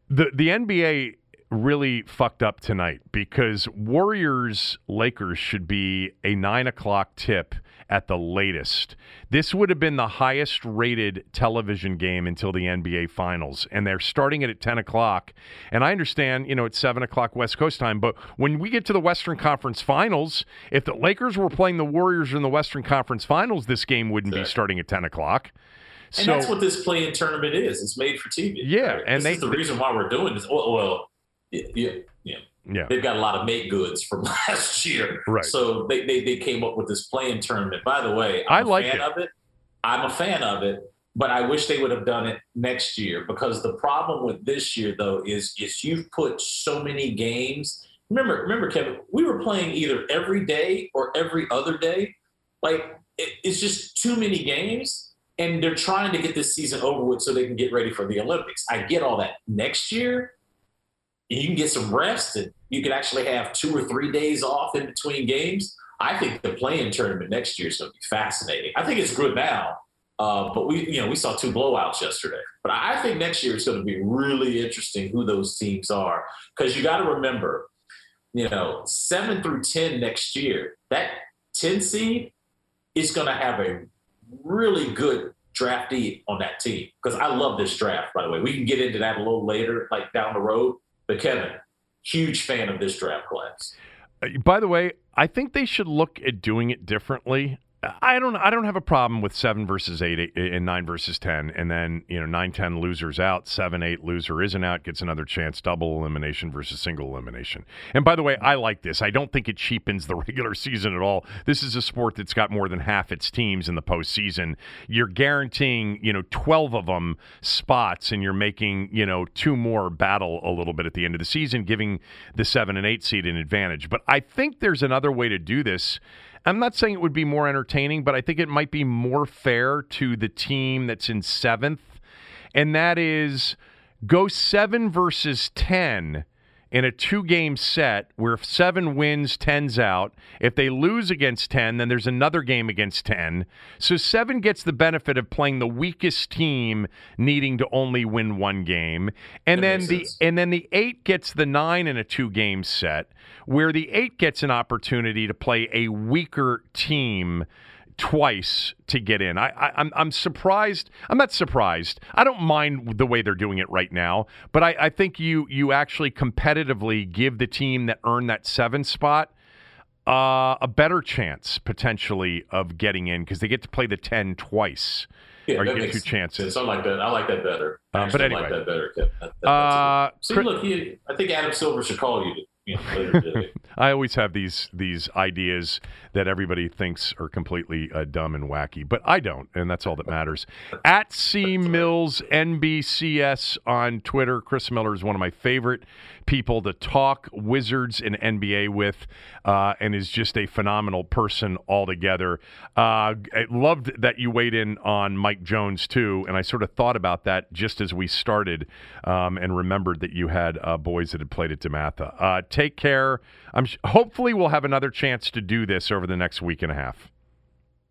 The the NBA really fucked up tonight because Warriors Lakers should be a nine o'clock tip at the latest. This would have been the highest rated television game until the NBA Finals, and they're starting it at 10 o'clock. And I understand, you know, it's 7 o'clock West Coast time, but when we get to the Western Conference Finals, if the Lakers were playing the Warriors in the Western Conference Finals, this game wouldn't be starting at 10 o'clock. And that's what this play-in tournament is. It's made for TV. Yeah, Right? and this they- is the reason why we're doing this. Well yeah, yeah, yeah. yeah. They've got a lot of make goods from last year. Right. So they, they, they came up with this play-in tournament. By the way, I I'm a like fan it. of it. I'm a fan of it, but I wish they would have done it next year because the problem with this year though is is you've put so many games. Remember, remember, Kevin, we were playing either every day or every other day. Like it, it's just too many games, and they're trying to get this season over with so they can get ready for the Olympics. I get all that. Next year, you can get some rest and you can actually have two or three days off in between games. I think the play-in tournament next year is going to be fascinating. I think it's good now, uh, but we, you know, we saw two blowouts yesterday. But I think next year is going to be really interesting who those teams are because you got to remember, you know, seven through ten next year, that ten seed is going to have a really good draftee on that team because I love this draft. By the way, we can get into that a little later, like down the road. But Kevin, huge fan of this draft class. Uh, By the way, I think they should look at doing it differently. I don't. I don't have a problem with seven versus eight, and nine versus ten, and then you know nine ten losers out, seven eight loser isn't out, gets another chance, double elimination versus single elimination. And by the way, I like this. I don't think it cheapens the regular season at all. This is a sport that's got more than half its teams in the postseason. You're guaranteeing you know twelve of them spots, and you're making you know two more battle a little bit at the end of the season, giving the seven and eight seed an advantage. But I think there's another way to do this. I'm not saying it would be more entertaining, but I think it might be more fair to the team that's in seventh, and that is go seven versus 10 in a two game set where if seven wins, 10's out. If they lose against 10, then there's another game against 10. So seven gets the benefit of playing the weakest team needing to only win one game. And That then the sense. and then the eight gets the nine in a two game set, where the eight gets an opportunity to play a weaker team twice to get in. I, I I'm I'm surprised. I'm not surprised. I don't mind the way they're doing it right now, but I, I think you you actually competitively give the team that earned that seven spot uh, a better chance potentially of getting in because they get to play the ten twice. Yeah, Or you get two chances. I like that. I like that better. I Uh, but anyway. like that better. That- that- Uh, See, Chris- look, he, I think Adam Silver should call you you know. I always have these these ideas that everybody thinks are completely uh, dumb and wacky, but I don't, and that's all that matters. At C Mills NBCS on Twitter, Chris Miller is one of my favorite people to talk Wizards and NBA with, uh, and is just a phenomenal person altogether. Uh, I loved that you weighed in on Mike Jones too, and I sort of thought about that just as we started, um, and remembered that you had uh, boys that had played at DeMatha. Take care. I'm hopefully we'll have another chance to do this over the next week and a half.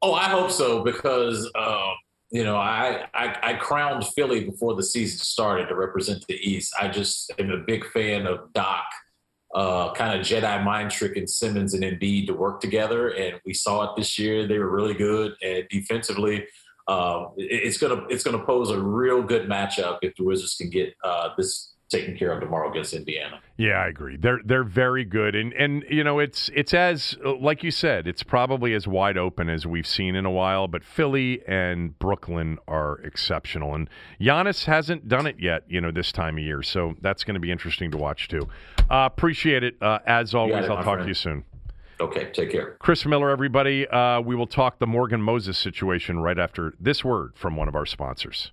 Oh, I hope so because uh, you know I, I, I crowned Philly before the season started to represent the East. I just am a big fan of Doc, uh, kind of Jedi mind tricking Simmons and Embiid to work together, and we saw it this year. They were really good, and defensively, uh, it's gonna it's gonna pose a real good matchup if the Wizards can get uh, this taken care of tomorrow against Indiana. Yeah, I agree. They're they're very good, and and you know it's it's as like you said, it's probably as wide open as we've seen in a while. But Philly and Brooklyn are exceptional, and Giannis hasn't done it yet. You know this time of year, so that's going to be interesting to watch too. Uh, appreciate it uh, as always. it, I'll talk friend. to you soon. Okay, take care. Chris Miller, everybody. Uh, we will talk the Morgan Moses situation right after this word from one of our sponsors.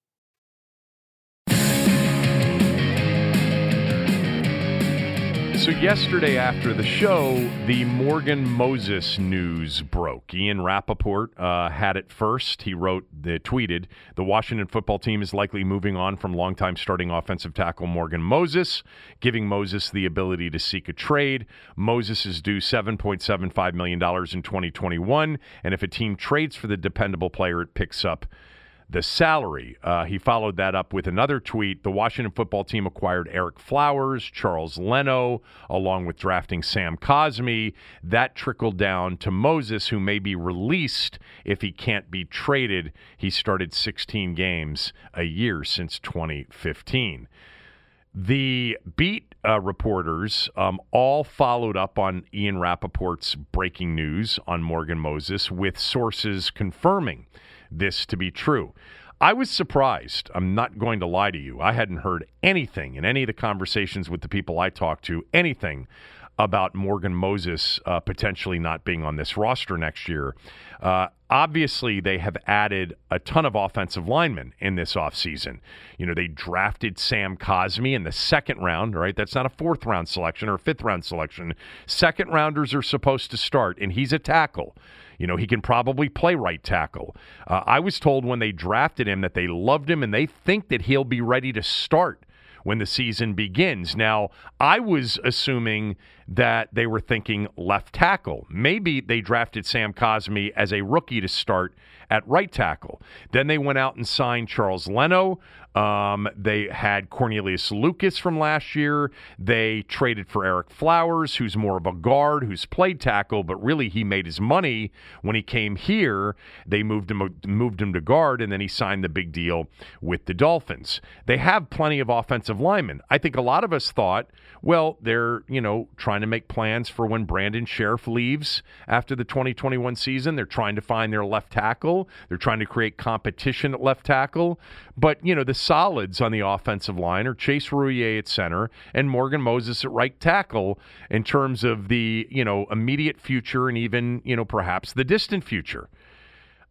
So, yesterday after the show, the Morgan Moses news broke. Ian Rapoport uh, had it first. He wrote, the, tweeted, the Washington football team is likely moving on from longtime starting offensive tackle Morgan Moses, giving Moses the ability to seek a trade. Moses is due $7.75 million in 2021, and if a team trades for the dependable player, it picks up the salary. Uh, he followed that up with another tweet. The Washington football team acquired Ereck Flowers, Charles Leno, along with drafting Sam Cosmi. That trickled down to Moses, who may be released if he can't be traded. He started 16 games a year since 2015. The beat uh, reporters um, all followed up on Ian Rapoport's breaking news on Morgan Moses with sources confirming this to be true. I was surprised. I'm not going to lie to you. I hadn't heard anything in any of the conversations with the people I talked to, anything about Morgan Moses uh, potentially not being on this roster next year. Uh, obviously, they have added a ton of offensive linemen in this offseason. You know, they drafted Sam Cosmi in the second round, right? That's not a fourth round selection or a fifth round selection. Second rounders are supposed to start, and he's a tackle. You know, he can probably play right tackle. Uh, I was told when they drafted him that they loved him and they think that he'll be ready to start when the season begins. Now, I was assuming that they were thinking left tackle. Maybe they drafted Sam Cosmi as a rookie to start at right tackle. Then they went out and signed Charles Leno. Um, they had Cornelius Lucas from last year. They traded for Ereck Flowers, who's more of a guard, who's played tackle, but really he made his money when he came here. They moved him moved him to guard, and then he signed the big deal with the Dolphins. They have plenty of offensive linemen. I think a lot of us thought, well, they're you know trying to make plans for when Brandon Scherff leaves after the 2021 season. They're trying to find their left tackle. They're trying to create competition at left tackle. But, you know, the solids on the offensive line are Chase Roullier at center and Morgan Moses at right tackle in terms of the, you know, immediate future and even, you know, perhaps the distant future.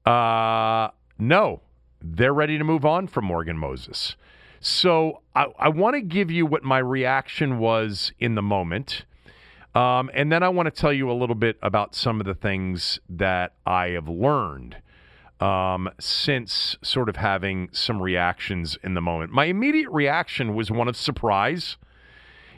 Uh, no, they're ready to move on from Morgan Moses. So I, I want to give you what my reaction was in the moment. Um, and then I want to tell you a little bit about some of the things that I have learned um, since sort of having some reactions in the moment. My immediate reaction was one of surprise,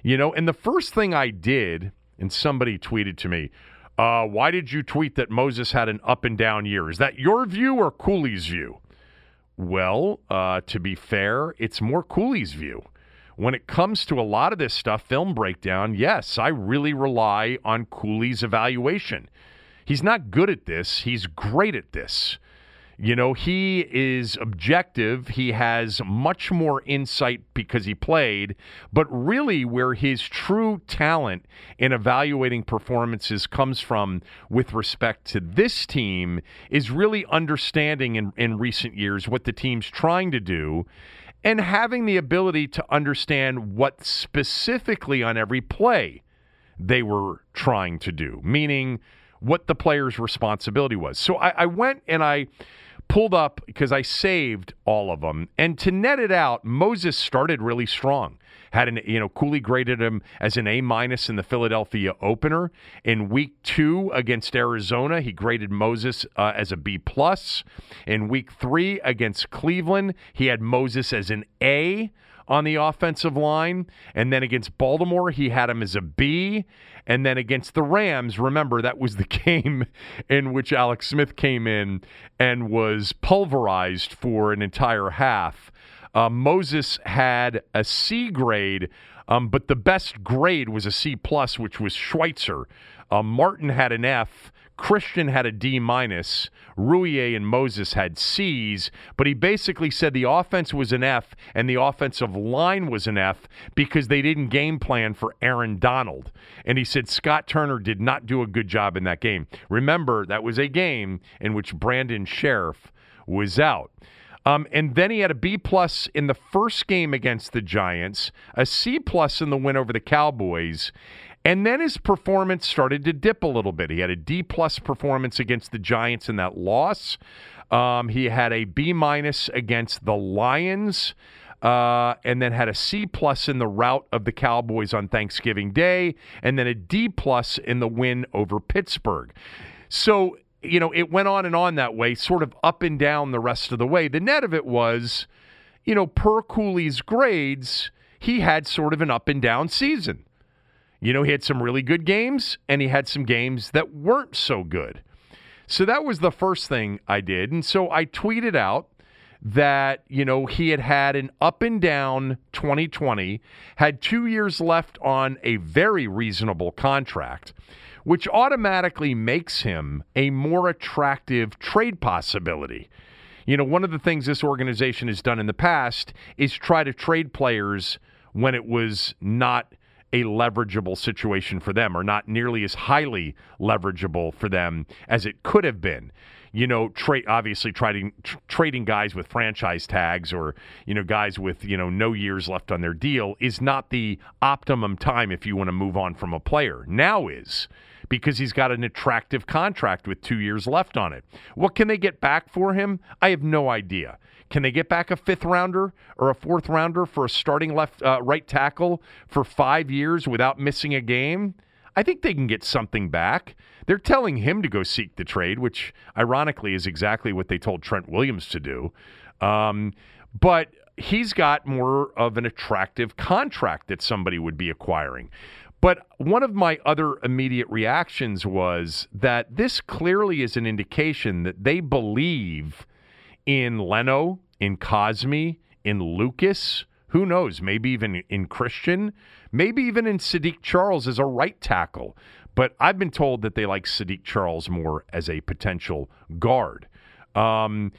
you know, and the first thing I did, and somebody tweeted to me, uh, why did you tweet that Moses had an up and down year? Is that your view or Cooley's view? Well, uh, to be fair, it's more Cooley's view. When it comes to a lot of this stuff, film breakdown, yes, I really rely on Cooley's evaluation. He's not good at this, he's great at this. You know, he is objective. He has much more insight because he played, but really where his true talent in evaluating performances comes from with respect to this team is really understanding in, in recent years what the team's trying to do and having the ability to understand what specifically on every play they were trying to do, meaning what the player's responsibility was. So I, I went and I pulled up because I saved all of them. And to net it out, Moses started really strong. Had an, you know, Cooley graded him as an A minus in the Philadelphia opener. In week two against Arizona, he graded Moses uh, as a B plus. In week three against Cleveland, he had Moses as an A on the offensive line. And then against Baltimore, he had him as a B. And then against the Rams, remember that was the game in which Alex Smith came in and was pulverized for an entire half. Uh, Moses had a C grade, um, but the best grade was a C plus, which was Schweitzer. Uh, Martin had an F. Christian had a D minus. Roullier and Moses had C's, but he basically said the offense was an F and the offensive line was an F because they didn't game plan for Aaron Donald. And he said Scott Turner did not do a good job in that game. Remember, that was a game in which Brandon Scherff was out. Um, and then he had a B plus in the first game against the Giants, a C plus in the win over the Cowboys, and then his performance started to dip a little bit. He had a D plus performance against the Giants in that loss. Um, he had a B minus against the Lions. Uh, and then had a C plus in the rout of the Cowboys on Thanksgiving Day, and then a D plus in the win over Pittsburgh. So, you know, it went on and on that way, sort of up and down the rest of the way. The net of it was, you know, per Cooley's grades, he had sort of an up and down season. You know, he had some really good games and he had some games that weren't so good. So that was the first thing I did. And so I tweeted out that, you know, he had had an up and down 2020, had two years left on a very reasonable contract, which automatically makes him a more attractive trade possibility. You know, one of the things this organization has done in the past is try to trade players when it was not a leverageable situation for them or not nearly as highly leverageable for them as it could have been. You know, trade obviously trading tr- trading guys with franchise tags or you know guys with you know no years left on their deal is not the optimum time if you want to move on from a player. Now is because he's got an attractive contract with two years left on it. What can they get back for him? I have no idea. Can they get back a fifth rounder or a fourth rounder for a starting left uh, right tackle for five years without missing a game? I think they can get something back. They're telling him to go seek the trade, which ironically is exactly what they told Trent Williams to do. Um, but he's got more of an attractive contract that somebody would be acquiring. But one of my other immediate reactions was that this clearly is an indication that they believe in Leno, in Cosmi, in Lucas, who knows, maybe even in Christian, maybe even in Saahdiq Charles as a right tackle. But I've been told that they like Saahdiq Charles more as a potential guard. Um,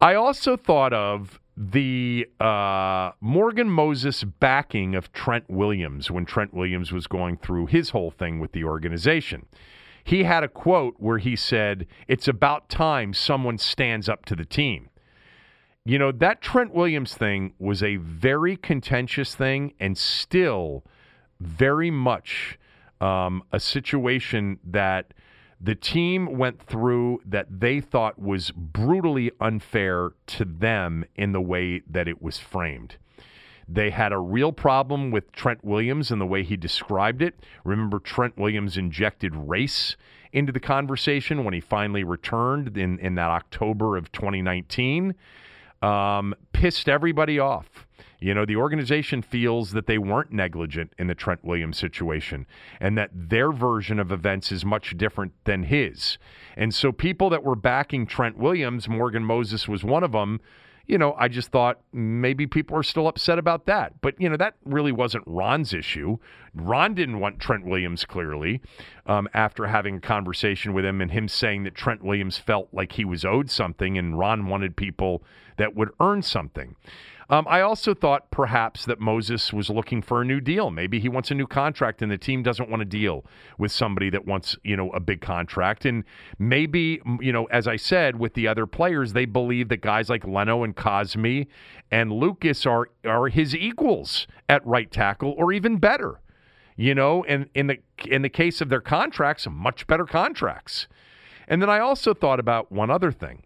I also thought of the uh, Morgan Moses backing of Trent Williams when Trent Williams was going through his whole thing with the organization. He had a quote where he said, It's about time someone stands up to the team. You know, that Trent Williams thing was a very contentious thing and still very much um, a situation that the team went through that they thought was brutally unfair to them in the way that it was framed. They had a real problem with Trent Williams and the way he described it. Remember, Trent Williams injected race into the conversation when he finally returned in, in that October of 2019. Um, pissed everybody off. You know, the organization feels that they weren't negligent in the Trent Williams situation and that their version of events is much different than his. And so people that were backing Trent Williams, Morgan Moses was one of them, you know, I just thought maybe people are still upset about that. But, you know, that really wasn't Ron's issue. Ron didn't want Trent Williams clearly um, after having a conversation with him and him saying that Trent Williams felt like he was owed something and Ron wanted people that would earn something. Um, I also thought perhaps that Moses was looking for a new deal. Maybe he wants a new contract, and the team doesn't want to deal with somebody that wants, you know, a big contract. And maybe, you know, as I said, with the other players, they believe that guys like Leno and Cosmi and Lucas are are his equals at right tackle, or even better. You know, and in the in the case of their contracts, much better contracts. And then I also thought about one other thing,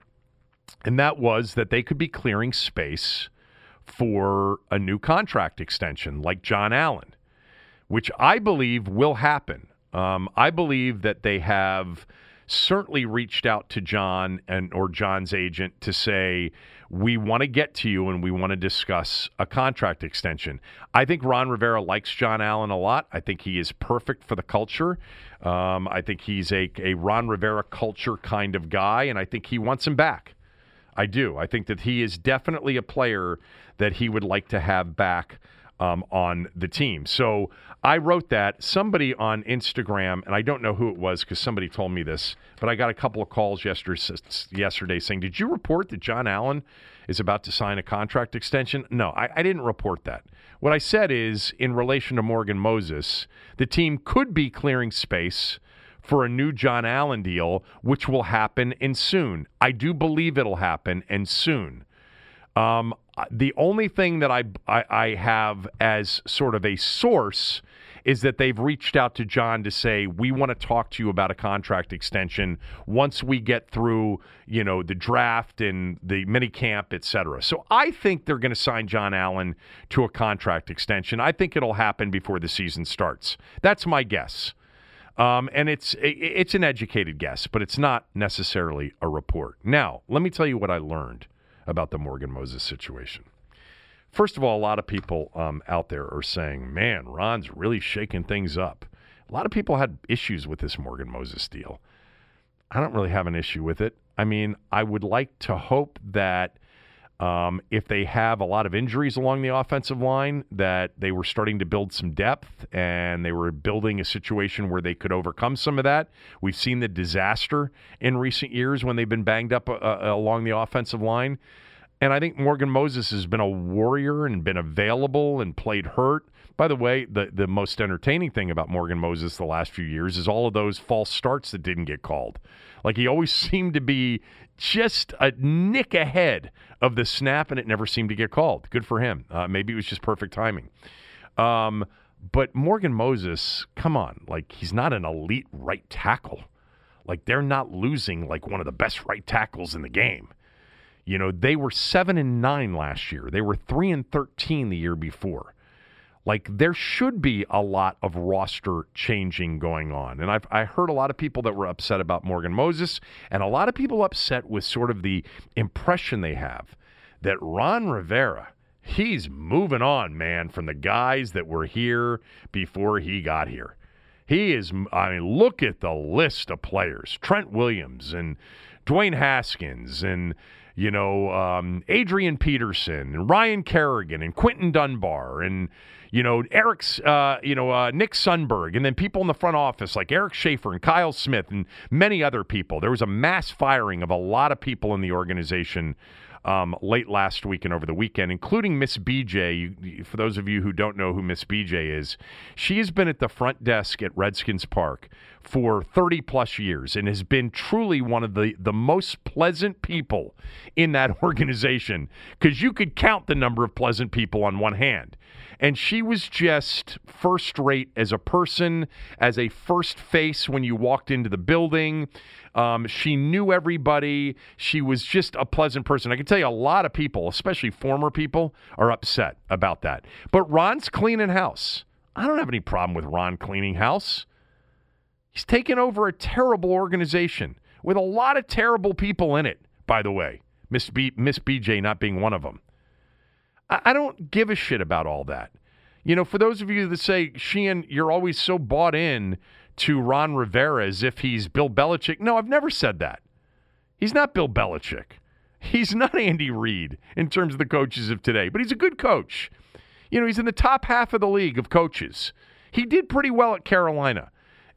and that was that they could be clearing space for a new contract extension like John Allen, which I believe will happen. Um, I believe that they have certainly reached out to John and or John's agent to say we want to get to you and we want to discuss a contract extension. I think Ron Rivera likes John Allen a lot. I think he is perfect for the culture. Um, I think he's a, a Ron Rivera culture kind of guy, and I think he wants him back. I do. I think that he is definitely a player that he would like to have back um, on the team. So I wrote that. Somebody on Instagram, and I don't know who it was because somebody told me this, but I got a couple of calls yesterday, yesterday saying, Did you report that John Allen is about to sign a contract extension? No, I, I didn't report that. What I said is, in relation to Morgan Moses, the team could be clearing space for a new John Allen deal, which will happen and soon. I do believe it'll happen and soon. Um, the only thing that I, I, I have as sort of a source is that they've reached out to John to say we want to talk to you about a contract extension once we get through, you know, the draft and the mini camp, et cetera. So I think they're going to sign John Allen to a contract extension. I think it'll happen before the season starts. That's my guess. Um, and it's it's an educated guess, but it's not necessarily a report. Now, let me tell you what I learned about the Morgan Moses situation. First of all, a lot of people um, out there are saying, "Man, Ron's really shaking things up." A lot of people had issues with this Morgan Moses deal. I don't really have an issue with it. I mean, I would like to hope that um, if they have a lot of injuries along the offensive line, that they were starting to build some depth and they were building a situation where they could overcome some of that. We've seen the disaster in recent years when they've been banged up uh, uh along the offensive line. And I think Morgan Moses has been a warrior and been available and played hurt. By the way, the, the most entertaining thing about Morgan Moses the last few years is all of those false starts that didn't get called. Like he always seemed to be just a nick ahead of the snap, and it never seemed to get called. Good for him. Uh, maybe it was just perfect timing. Um, But Morgan Moses, come on, like he's not an elite right tackle. Like they're not losing like one of the best right tackles in the game. You know, they were 7 and 9 last year. They were 3 and 13 the year before. Like there should be a lot of roster changing going on. And I've I heard a lot of people that were upset about Morgan Moses and a lot of people upset with sort of the impression they have that Ron Rivera he's moving on, man, from the guys that were here before he got here. He is, I mean, look at the list of players Trent Williams and Dwayne Haskins and, you know, um, Adrian Peterson and Ryan Kerrigan and Quinton Dunbar and, you know, Eric's, uh, you know, uh, Nick Sundberg, and then people in the front office like Eric Schaffer and Kyle Smith and many other people. There was a mass firing of a lot of people in the organization um, late last week and over the weekend, including Miss BJ. For those of you who don't know who Miss BJ is, she has been at the front desk at Redskins Park for 30 plus years and has been truly one of the, the most pleasant people in that organization because you could count the number of pleasant people on one hand. And she was just first rate as a person, as a first face when you walked into the building. Um, she knew everybody. She was just a pleasant person. I can tell you a lot of people, especially former people, are upset about that. But Ron's cleaning house. I don't have any problem with Ron cleaning house. He's taken over a terrible organization with a lot of terrible people in it, by the way. Miss, B, Miss BJ not being one of them. I, I don't give a shit about all that. You know, for those of you that say, Sheehan, you're always so bought in to Ron Rivera as if he's Bill Belichick. No, I've never said that. He's not Bill Belichick. He's not Andy Reid in terms of the coaches of today, but he's a good coach. You know, he's in the top half of the league of coaches. He did pretty well at Carolina.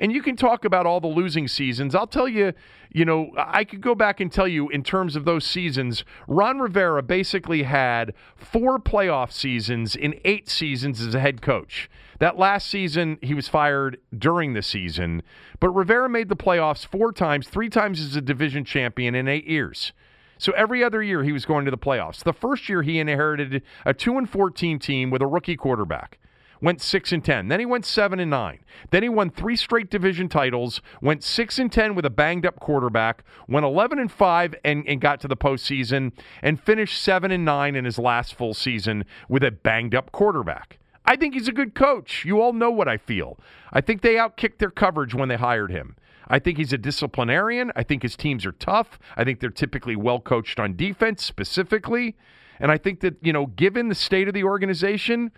And you can talk about all the losing seasons. I'll tell you, you know, I could go back and tell you in terms of those seasons, Ron Rivera basically had four playoff seasons in eight seasons as a head coach. That last season, he was fired during the season, but Rivera made the playoffs four times, three times as a division champion in eight years. So every other year he was going to the playoffs. The first year he inherited a 2 and 14 team with a rookie quarterback went 6 and 10. Then he went 7 and 9. Then he won 3 straight division titles, went 6 and 10 with a banged up quarterback, went 11 and 5 and, and got to the postseason and finished 7 and 9 in his last full season with a banged up quarterback. I think he's a good coach. You all know what I feel. I think they outkicked their coverage when they hired him. I think he's a disciplinarian. I think his teams are tough. I think they're typically well coached on defense specifically. And I think that, you know, given the state of the organization,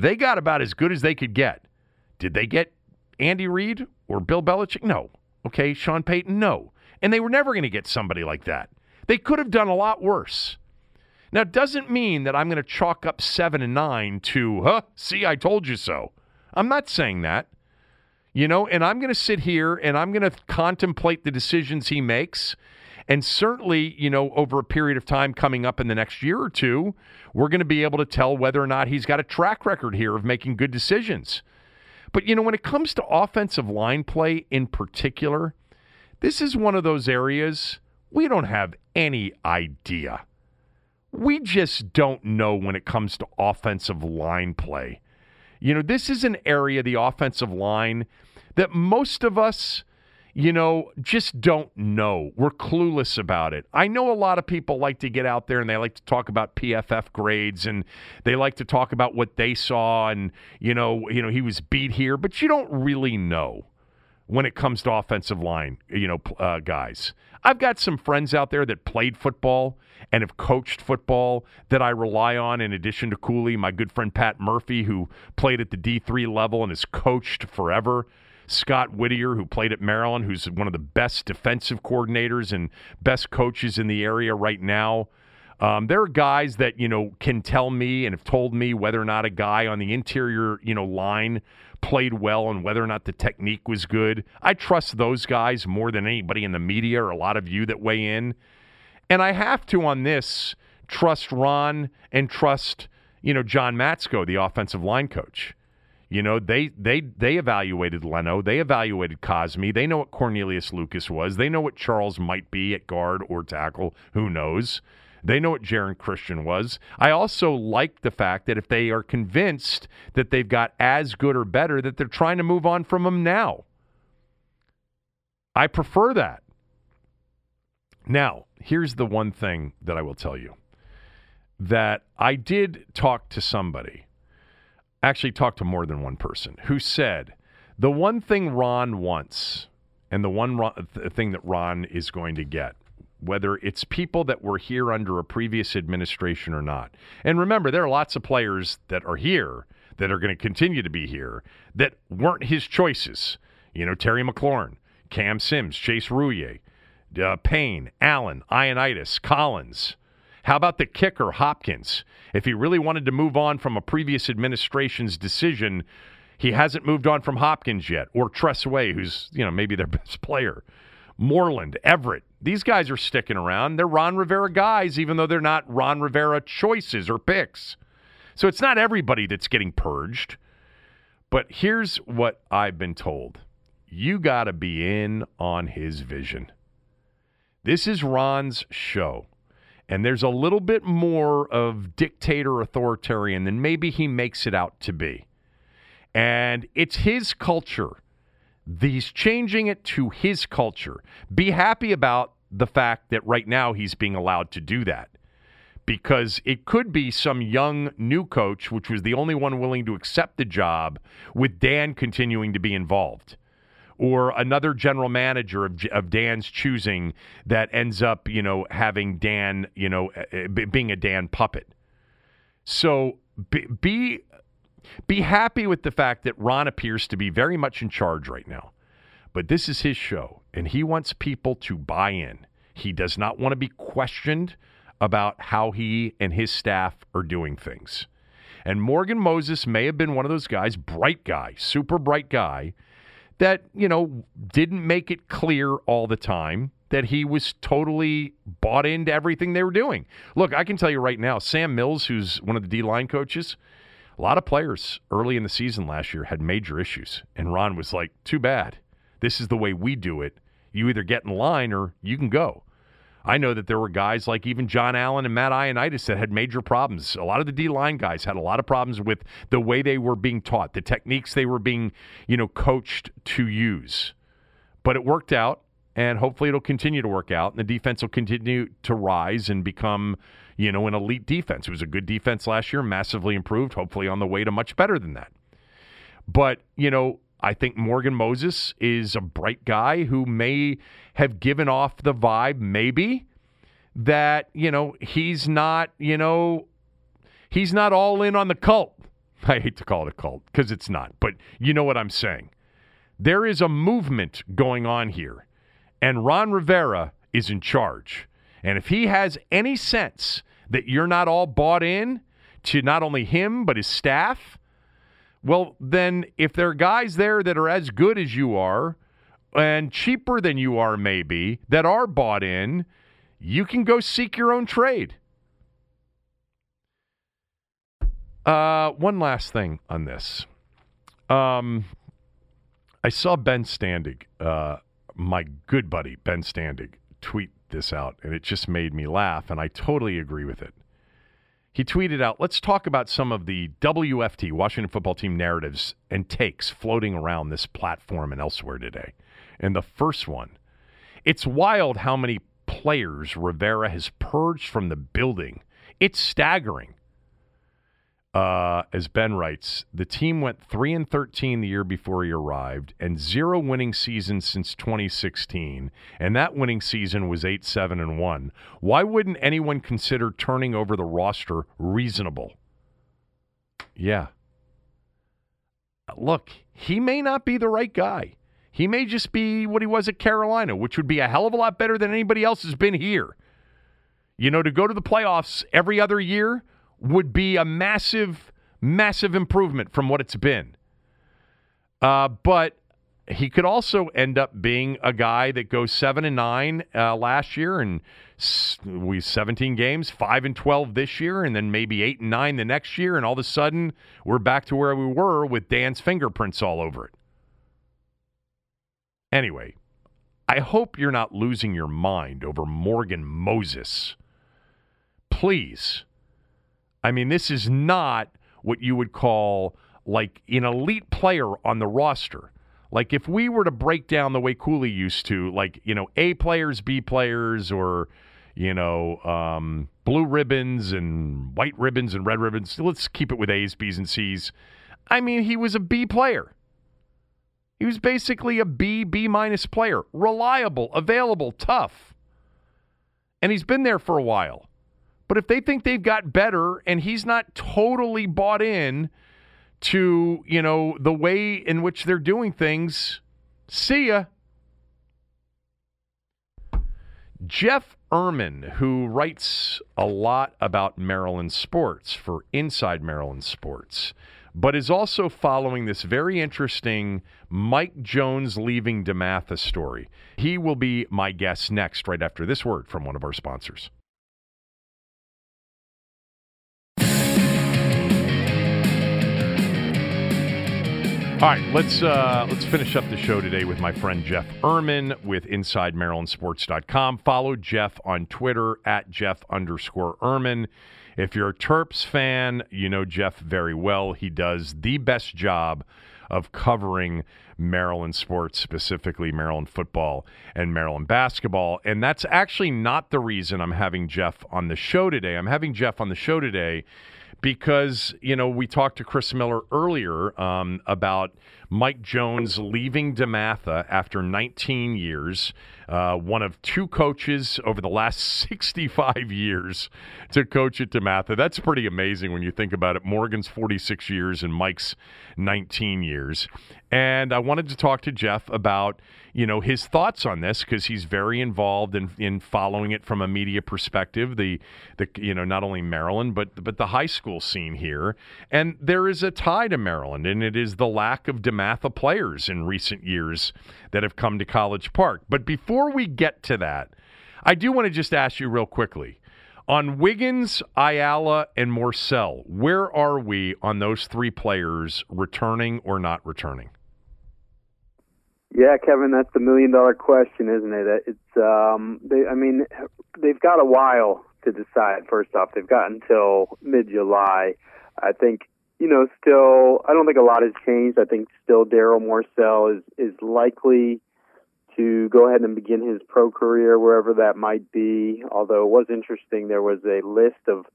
they got about as good as they could get. Did they get Andy Reid or Bill Belichick? No. Okay, Sean Payton? No. And they were never going to get somebody like that. They could have done a lot worse. Now, it doesn't mean that I'm going to chalk up seven and nine to, huh, see, I told you so. I'm not saying that. You know, and I'm going to sit here and I'm going to contemplate the decisions he makes and certainly, you know, over a period of time coming up in the next year or two, we're going to be able to tell whether or not he's got a track record here of making good decisions. But, you know, when it comes to offensive line play in particular, this is one of those areas we don't have any idea. We just don't know when it comes to offensive line play. You know, this is an area, the offensive line, that most of us you know, just don't know. We're clueless about it. I know a lot of people like to get out there and they like to talk about PFF grades and they like to talk about what they saw and you know, you know, he was beat here, but you don't really know when it comes to offensive line, you know, uh, guys. I've got some friends out there that played football and have coached football that I rely on in addition to Cooley, my good friend Pat Murphy, who played at the D3 level and has coached forever. Scott Whittier, who played at Maryland, who's one of the best defensive coordinators and best coaches in the area right now. Um, there are guys that you know can tell me and have told me whether or not a guy on the interior you know line played well and whether or not the technique was good. I trust those guys more than anybody in the media or a lot of you that weigh in. And I have to on this trust Ron and trust you know John Matsko, the offensive line coach. You know, they they they evaluated Leno, they evaluated Cosmi, they know what Cornelius Lucas was, they know what Charles might be at guard or tackle, who knows. They know what Geron Christian was. I also like the fact that if they are convinced that they've got as good or better, that they're trying to move on from him now. I prefer that. Now, here's the one thing that I will tell you that I did talk to somebody, actually, talked to more than one person, who said the one thing Ron wants and the one Ron, thing that Ron is going to get whether it's people that were here under a previous administration or not. And remember, there are lots of players that are here that are going to continue to be here that weren't his choices. You know, Terry McLaurin, Cam Sims, Chase Roullier, uh, Payne, Allen, Ioannidis, Collins. How about the kicker, Hopkins? If he really wanted to move on from a previous administration's decision, he hasn't moved on from Hopkins yet, or Tress Way, who's, you know, maybe their best player. Moreland, Everett. These guys are sticking around. They're Ron Rivera guys, even though they're not Ron Rivera choices or picks. So it's not everybody that's getting purged. But here's what I've been told you got to be in on his vision. This is Ron's show. And there's a little bit more of dictator authoritarian than maybe he makes it out to be. And it's his culture. He's changing it to his culture. Be happy about the fact that right now he's being allowed to do that because it could be some young new coach, which was the only one willing to accept the job, with Dan continuing to be involved. Or another general manager of, of Dan's choosing that ends up, you know, having Dan, you know, eh, eh, being a Dan puppet. So be, be be happy with the fact that Ron appears to be very much in charge right now. But this is his show, and he wants people to buy in. He does not want to be questioned about how he and his staff are doing things. And Morgan Moses may have been one of those guys, bright guy, super bright guy, that, you know, didn't make it clear all the time that he was totally bought into everything they were doing. Look, I can tell you right now, Sam Mills, who's one of the D line coaches, a lot of players early in the season last year had major issues. And Ron was like, too bad. This is the way we do it. You either get in line or you can go. I know that there were guys like even John Allen and Matt Ioannidis that had major problems. A lot of the D line guys had a lot of problems with the way they were being taught, the techniques they were being, you know, coached to use. But it worked out, and hopefully it'll continue to work out, and the defense will continue to rise and become, you know, an elite defense. It was a good defense last year, massively improved, hopefully on the way to much better than that. But, you know, I think Morgan Moses is a bright guy who may have given off the vibe, maybe, that, you know, he's not, you know, he's not all in on the cult. I hate to call it a cult because it's not, but you know what I'm saying. There is a movement going on here, and Ron Rivera is in charge. And if he has any sense that you're not all bought in to not only him, but his staff, well, then if there are guys there that are as good as you are and cheaper than you are, maybe, that are bought in, you can go seek your own trade. Uh, one last thing on this. Um, I saw Ben Standig, uh, my good buddy Ben Standig, tweet this out, and it just made me laugh, and I totally agree with it. He tweeted out, let's talk about some of the WFT, Washington football team narratives and takes floating around this platform and elsewhere today. And the first one it's wild how many players Rivera has purged from the building. It's staggering. Uh, as Ben writes, the team went 3 and 13 the year before he arrived and zero winning seasons since 2016, and that winning season was 8 7 and 1. Why wouldn't anyone consider turning over the roster reasonable? Yeah. Look, he may not be the right guy. He may just be what he was at Carolina, which would be a hell of a lot better than anybody else has been here. You know, to go to the playoffs every other year would be a massive, massive improvement from what it's been. Uh, but he could also end up being a guy that goes seven and nine uh, last year, and we 17 games, five and 12 this year, and then maybe eight and nine the next year, and all of a sudden we're back to where we were with Dan's fingerprints all over it. Anyway, I hope you're not losing your mind over Morgan Moses. Please. I mean, this is not what you would call like an elite player on the roster. Like if we were to break down the way Cooley used to, like, you know, A players, B players, or, you know, um, blue ribbons and white ribbons and red ribbons. Let's keep it with A's, B's, and C's. I mean, he was a B player. He was basically a B, B minus player. Reliable, available, tough. And he's been there for a while. But if they think they've got better and he's not totally bought in to, you know, the way in which they're doing things, see ya. Jeff Ermann, who writes a lot about Maryland sports for Inside Maryland Sports, but is also following this very interesting Mike Jones leaving DeMatha story. He will be my guest next, right after this word from one of our sponsors. All right, let's uh, let's finish up the show today with my friend Jeff Ermann with InsideMarylandSports.com. Follow Jeff on Twitter at Jeff underscore Ermann. If you're a Terps fan, you know Jeff very well. He does the best job of covering Maryland sports, specifically Maryland football and Maryland basketball. And that's actually not the reason I'm having Jeff on the show today. I'm having Jeff on the show today because you know we talked to Chris Miller earlier um, about Mike Jones leaving DeMatha after 19 years, uh, one of two coaches over the last 65 years to coach at DeMatha. That's pretty amazing when you think about it. Morgan's 46 years and Mike's 19 years. And I wanted to talk to Jeff about, you know, his thoughts on this because he's very involved in, in following it from a media perspective. The, the, you know, not only Maryland but but the high school scene here, and there is a tie to Maryland, and it is the lack of DeMatha players in recent years that have come to College Park. But before we get to that, I do want to just ask you real quickly. On Wiggins, Ayala, and Morsell, where are we on those three players returning or not returning? Yeah, Kevin, that's the million dollar question, isn't it? It's um they I mean they've got a while to decide first off. They've got until mid July. I think you know, still I don't think a lot has changed. I think still Darryl Morsell is is likely to go ahead and begin his pro career wherever that might be. Although it was interesting, there was a list of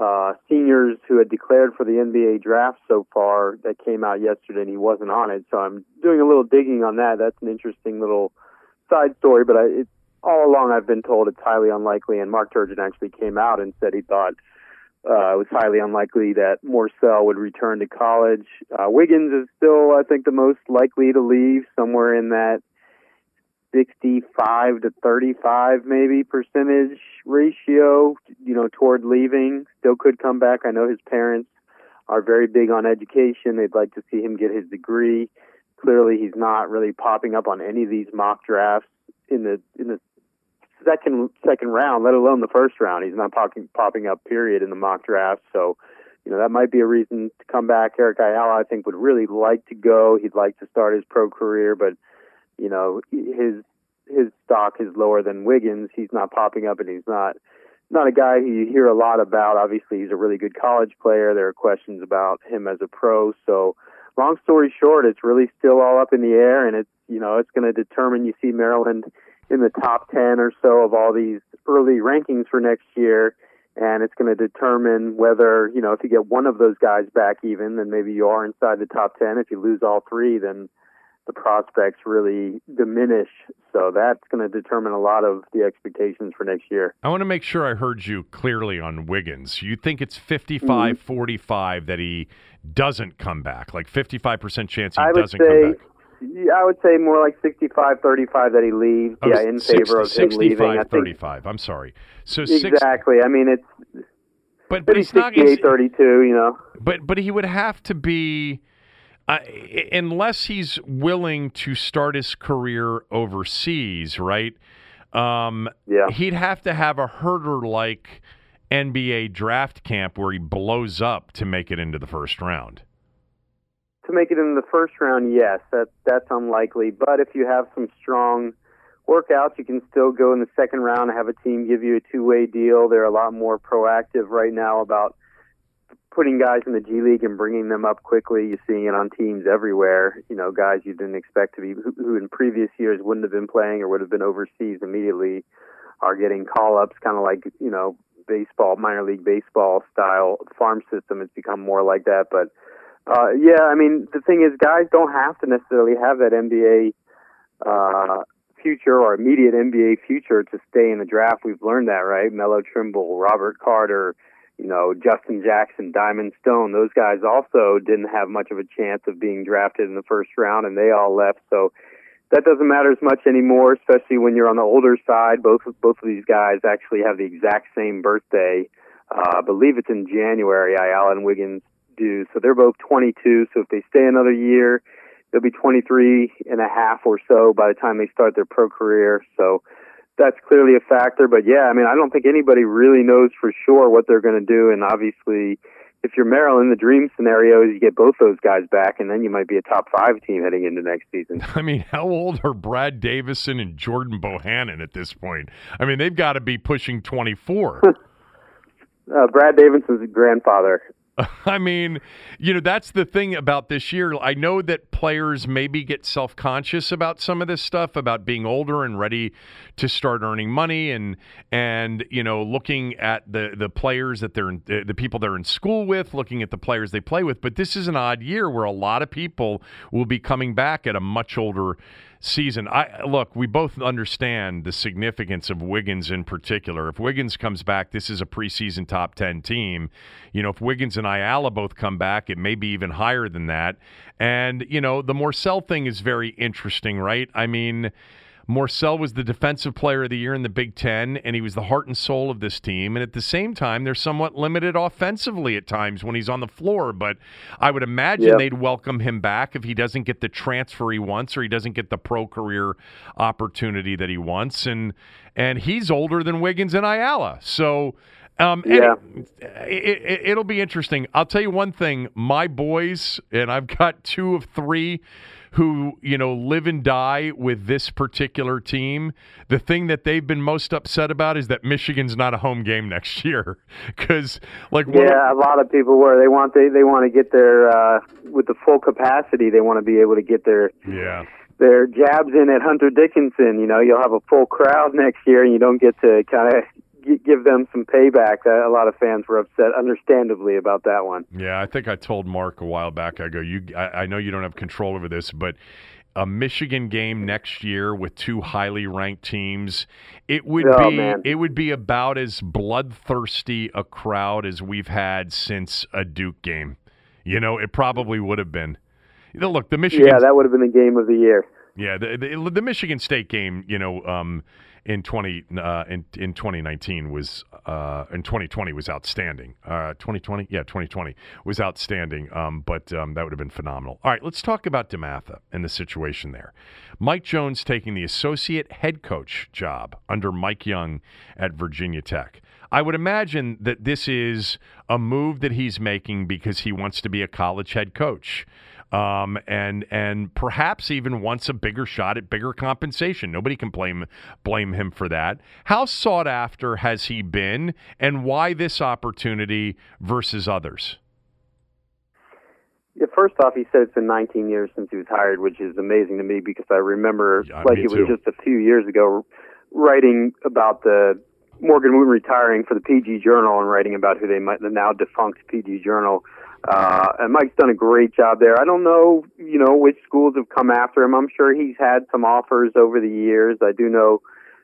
uh, seniors who had declared for the NBA draft so far that came out yesterday, and he wasn't on it. So I'm doing a little digging on that. That's an interesting little side story, but I, it, all along I've been told it's highly unlikely. And Mark Turgeon actually came out and said he thought uh, it was highly unlikely that Morsell would return to college. Uh, Wiggins is still, I think, the most likely to leave, somewhere in that 65 to 35 maybe percentage ratio, you know, toward leaving. Still could come back. I know his parents are very big on education. They'd like to see him get his degree. Clearly, he's not really popping up on any of these mock drafts in the in the second second round, let alone the first round. He's not popping popping up period in the mock draft. So, you know, that might be a reason to come back. Eric Ayala, I think, would really like to go. He'd like to start his pro career, but you know, his his stock is lower than Wiggins. He's not popping up, and he's not not a guy who you hear a lot about. Obviously, he's a really good college player. There are questions about him as a pro. So, long story short, it's really still all up in the air, and it's you know it's going to determine. You see Maryland in the top ten or so of all these early rankings for next year. And it's going to determine whether, you know, if you get one of those guys back even, then maybe you are inside the top 10. If you lose all three, then the prospects really diminish. So that's going to determine a lot of the expectations for next year. I want to make sure I heard you clearly on Wiggins. You think it's 55 Mm-hmm. 45 that he doesn't come back, like 55% chance he doesn't say, come back. I would say more like 65 35 that he leaves. Oh, yeah, in favor of 60, him leaving. 65 I think 35. I'm sorry. So exactly. I mean, it's but but he's not 68 32, you know. but but he would have to be uh, unless he's willing to start his career overseas, right? Um, Yeah. he'd have to have a herder like NBA draft camp where he blows up to make it into the first round. To make it in the first round, yes, that that's unlikely. But if you have some strong workouts, you can still go in the second round and have a team give you a two-way deal. They're a lot more proactive right now about putting guys in the G League and bringing them up quickly. You're seeing it on teams everywhere. You know, guys you didn't expect to be, who, who in previous years wouldn't have been playing or would have been overseas immediately, are getting call-ups, kind of like you know baseball, minor league baseball style farm system. It's become more like that, but. Uh, yeah, I mean, the thing is, guys don't have to necessarily have that NBA uh, future or immediate NBA future to stay in the draft. We've learned that, right? Melo Trimble, Robert Carter, you know, Justin Jackson, Diamond Stone. Those guys also didn't have much of a chance of being drafted in the first round, and they all left. So that doesn't matter as much anymore, especially when you're on the older side. Both of, both of these guys actually have the exact same birthday. Uh, I believe it's in January. Ayala and Wiggins do. So they're both 22. So if they stay another year, they'll be 23 and a half or so by the time they start their pro career. So that's clearly a factor. But yeah, I mean, I don't think anybody really knows for sure what they're going to do. And obviously, if you're Maryland, the dream scenario is you get both those guys back, and then you might be a top five team heading into next season. I mean, how old are Brad Davison and Jordan Bohannon at this point? I mean, they've got to be pushing 24. Uh, Brad Davison's grandfather. I mean, you know, that's the thing about this year. I know that players maybe get self conscious about some of this stuff, about being older and ready to start earning money, and and you know, looking at the the players that they're in, the people they're in school with, looking at the players they play with. But this is an odd year where a lot of people will be coming back at a much older season. I look, we both understand the significance of Wiggins in particular. If Wiggins comes back, this is a preseason top 10 team. You know, if Wiggins and Ayala both come back, it may be even higher than that. And, you know, the Morsell thing is very interesting, right? I mean, Morsell was the defensive player of the year in the Big Ten, and he was the heart and soul of this team. And at the same time, they're somewhat limited offensively at times when he's on the floor. But I would imagine Yep. they'd welcome him back if he doesn't get the transfer he wants or he doesn't get the pro career opportunity that he wants. And and he's older than Wiggins and Ayala, so. Um, Yeah. it, it, it'll be interesting. I'll tell you one thing. My boys, and I've got two of three who, you know, live and die with this particular team. The thing that they've been most upset about is that Michigan's not a home game next year. Because, like, of- Yeah, a lot of people were. They want they they want to get their uh, with the full capacity. They want to be able to get their yeah. their jabs in at Hunter Dickinson. You know, you'll have a full crowd next year, and you don't get to kind of give them some payback. A lot of fans were upset, understandably, about that one. Yeah, I think I told Mark a while back. I go, you. I, I know you don't have control over this, but a Michigan game next year with two highly ranked teams, it would Oh, be man. it would be about as bloodthirsty a crowd as we've had since a Duke game. You know, it probably would have been. Look, the Michigan Yeah, that would have been the game of the year. yeah, the, the the Michigan State game, you know, um, in twenty uh, in in twenty nineteen was uh, in twenty twenty was outstanding. Uh, twenty twenty, yeah, twenty twenty was outstanding. Um, but um, that would have been phenomenal. All right, let's talk about DeMatha and the situation there. Mike Jones taking the associate head coach job under Mike Young at Virginia Tech. I would imagine that this is a move that he's making because he wants to be a college head coach um, and and perhaps even wants a bigger shot at bigger compensation. Nobody can blame blame him for that. How sought after has he been, and why this opportunity versus others? Yeah, first off, he said it's been 19 years since he was hired, which is amazing to me because I remember, Yeah, like it was just a few years ago, writing about the Morgan Wootten retiring for the PG Journal and writing about who they might the now defunct PG Journal. Uh, and Mike's done a great job there. I don't know, you know, which schools have come after him. I'm sure he's had some offers over the years. I do know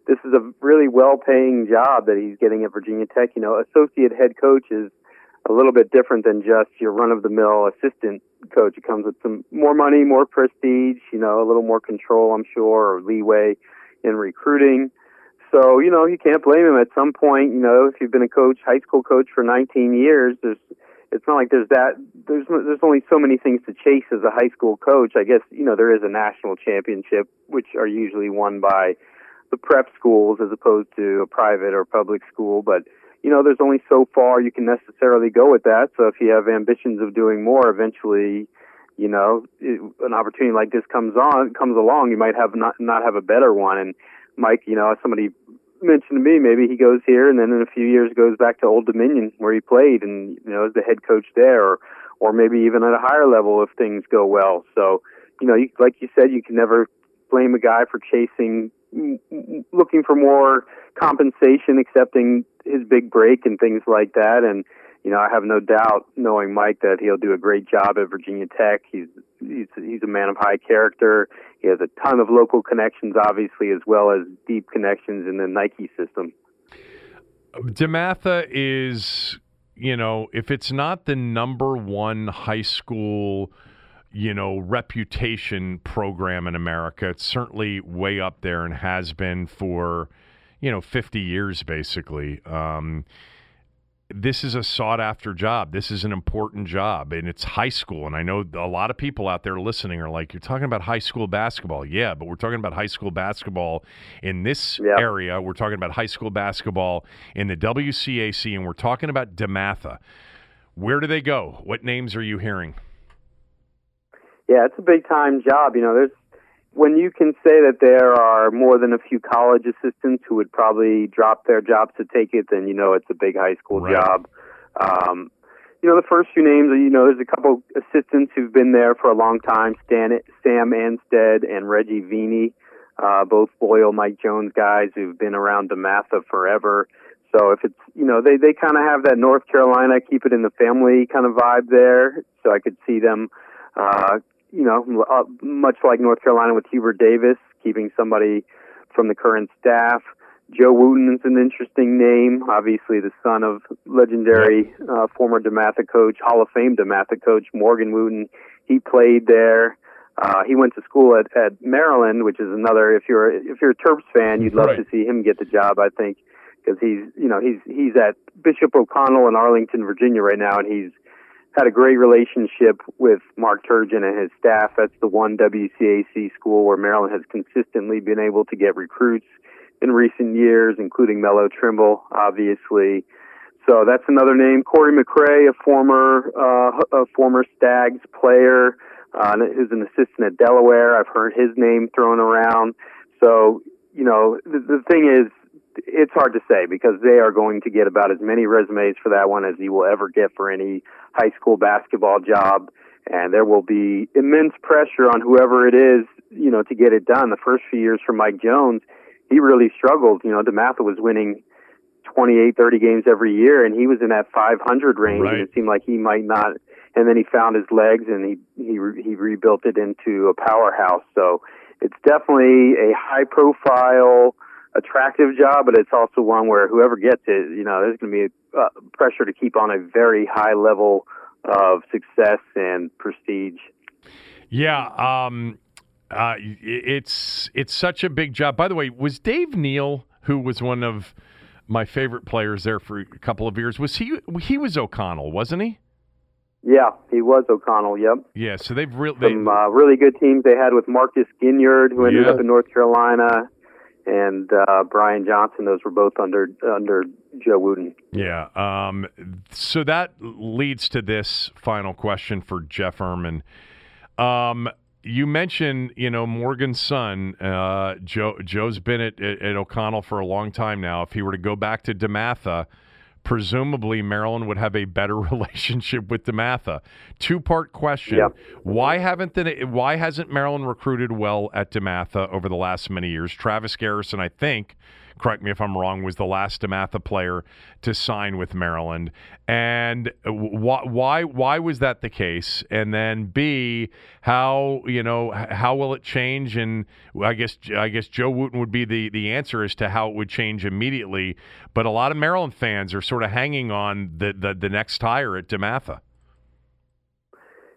this is a really well-paying job that he's getting at Virginia Tech. You know, associate head coach is a little bit different than just your run-of-the-mill assistant coach. It comes with some more money, more prestige, you know, a little more control, I'm sure, or leeway in recruiting. So, you know, you can't blame him at some point, you know, if you've been a coach, high school coach for 19 years, there's it's not like there's that there's there's only so many things to chase as a high school coach. I guess you know there is a national championship, which are usually won by the prep schools as opposed to a private or public school. But you know, there's only so far you can necessarily go with that. So if you have ambitions of doing more, eventually, you know, it, an opportunity like this comes on comes along, you might have not not have a better one. And Mike, you know, somebody mentioned to me maybe he goes here and then in a few years goes back to Old Dominion where he played and you know is the head coach there or or maybe even at a higher level if things go well. So, you know, you, like you said, you can never blame a guy for chasing looking for more compensation, accepting his big break and things like that and you know, I have no doubt, knowing Mike, that he'll do a great job at Virginia Tech. He's he's he's a man of high character. He has a ton of local connections, obviously, as well as deep connections in the Nike system. DeMatha is, you know, if it's not the number one high school, you know, reputation program in America, it's certainly way up there and has been for, you know, 50 years basically. Um, this is a sought after job. This is an important job, and it's high school. And I know a lot of people out there listening are like, "You're talking about high school basketball." Yeah, but we're talking about high school basketball in this yep. area. We're talking about high school basketball in the WCAC, and we're talking about DeMatha. Where do they go? What names are you hearing? Yeah, it's a big time job. You know, there's when you can say that there are more than a few college assistants who would probably drop their jobs to take it, then you know it's a big high school right. job. Um, you know, the first few names, you know, there's a couple assistants who've been there for a long time, Stan, Sam Anstead and Reggie Vini, uh, both loyal Mike Jones guys who've been around DeMatha forever. So if it's, you know, they, they kind of have that North Carolina, keep it in the family kind of vibe there. So I could see them, uh, you know, uh, much like North Carolina with Hubert Davis, keeping somebody from the current staff. Joe Wootten is an interesting name, obviously the son of legendary uh, former DeMatha coach, Hall of Fame DeMatha coach Morgan Wootten. He played there. Uh, he went to school at, at Maryland, which is another. If you're if you're a Terps fan, you'd love right. to see him get the job. I think because he's you know he's he's at Bishop O'Connell in Arlington, Virginia right now, and he's had a great relationship with Mark Turgeon and his staff. That's the one WCAC school where Maryland has consistently been able to get recruits in recent years, including Melo Trimble, obviously. So that's another name. Corey McRae, a former uh, a former Stags player, uh, who's an assistant at Delaware. I've heard his name thrown around. So you know, the, the thing is, it's hard to say because they are going to get about as many resumes for that one as you will ever get for any high school basketball job. And there will be immense pressure on whoever it is, you know, to get it done. The first few years for Mike Jones, he really struggled. You know, DeMatha was winning 28, 30 games every year, and he was in that 500 range. Right. And it seemed like he might not. And then he found his legs, and he he he rebuilt it into a powerhouse. So it's definitely a high profile attractive job, but it's also one where whoever gets it, you know, there's going to be uh, pressure to keep on a very high level of success and prestige. Yeah, um, uh, it's it's such a big job. By the way, was Dave Neal, who was one of my favorite players there for a couple of years, was he? He was O'Connell, wasn't he? Yeah, he was O'Connell. Yep. Yeah, so they've really some uh, really good teams they had with Marcus Ginyard, who ended yeah. up in North Carolina, and uh, Brian Johnson. Those were both under under Joe Wootten. Yeah. Um, so that leads to this final question for Jeff Ermann. Um, you mentioned, you know, Morgan's son, uh, Joe. Joe's been at, at, at, O'Connell for a long time now. If he were to go back to DeMatha, presumably Maryland would have a better relationship with DeMatha. Two part question. Why haven't the Why hasn't Maryland recruited well at DeMatha over the last many years? Travis Garrison, I think, correct me if I'm wrong, was the last DeMatha player to sign with Maryland. And why why why was that the case? And then B, how you know how will it change? And I guess I guess Joe Wootten would be the the answer as to how it would change immediately. But a lot of Maryland fans are sort of hanging on the the, the next hire at DeMatha.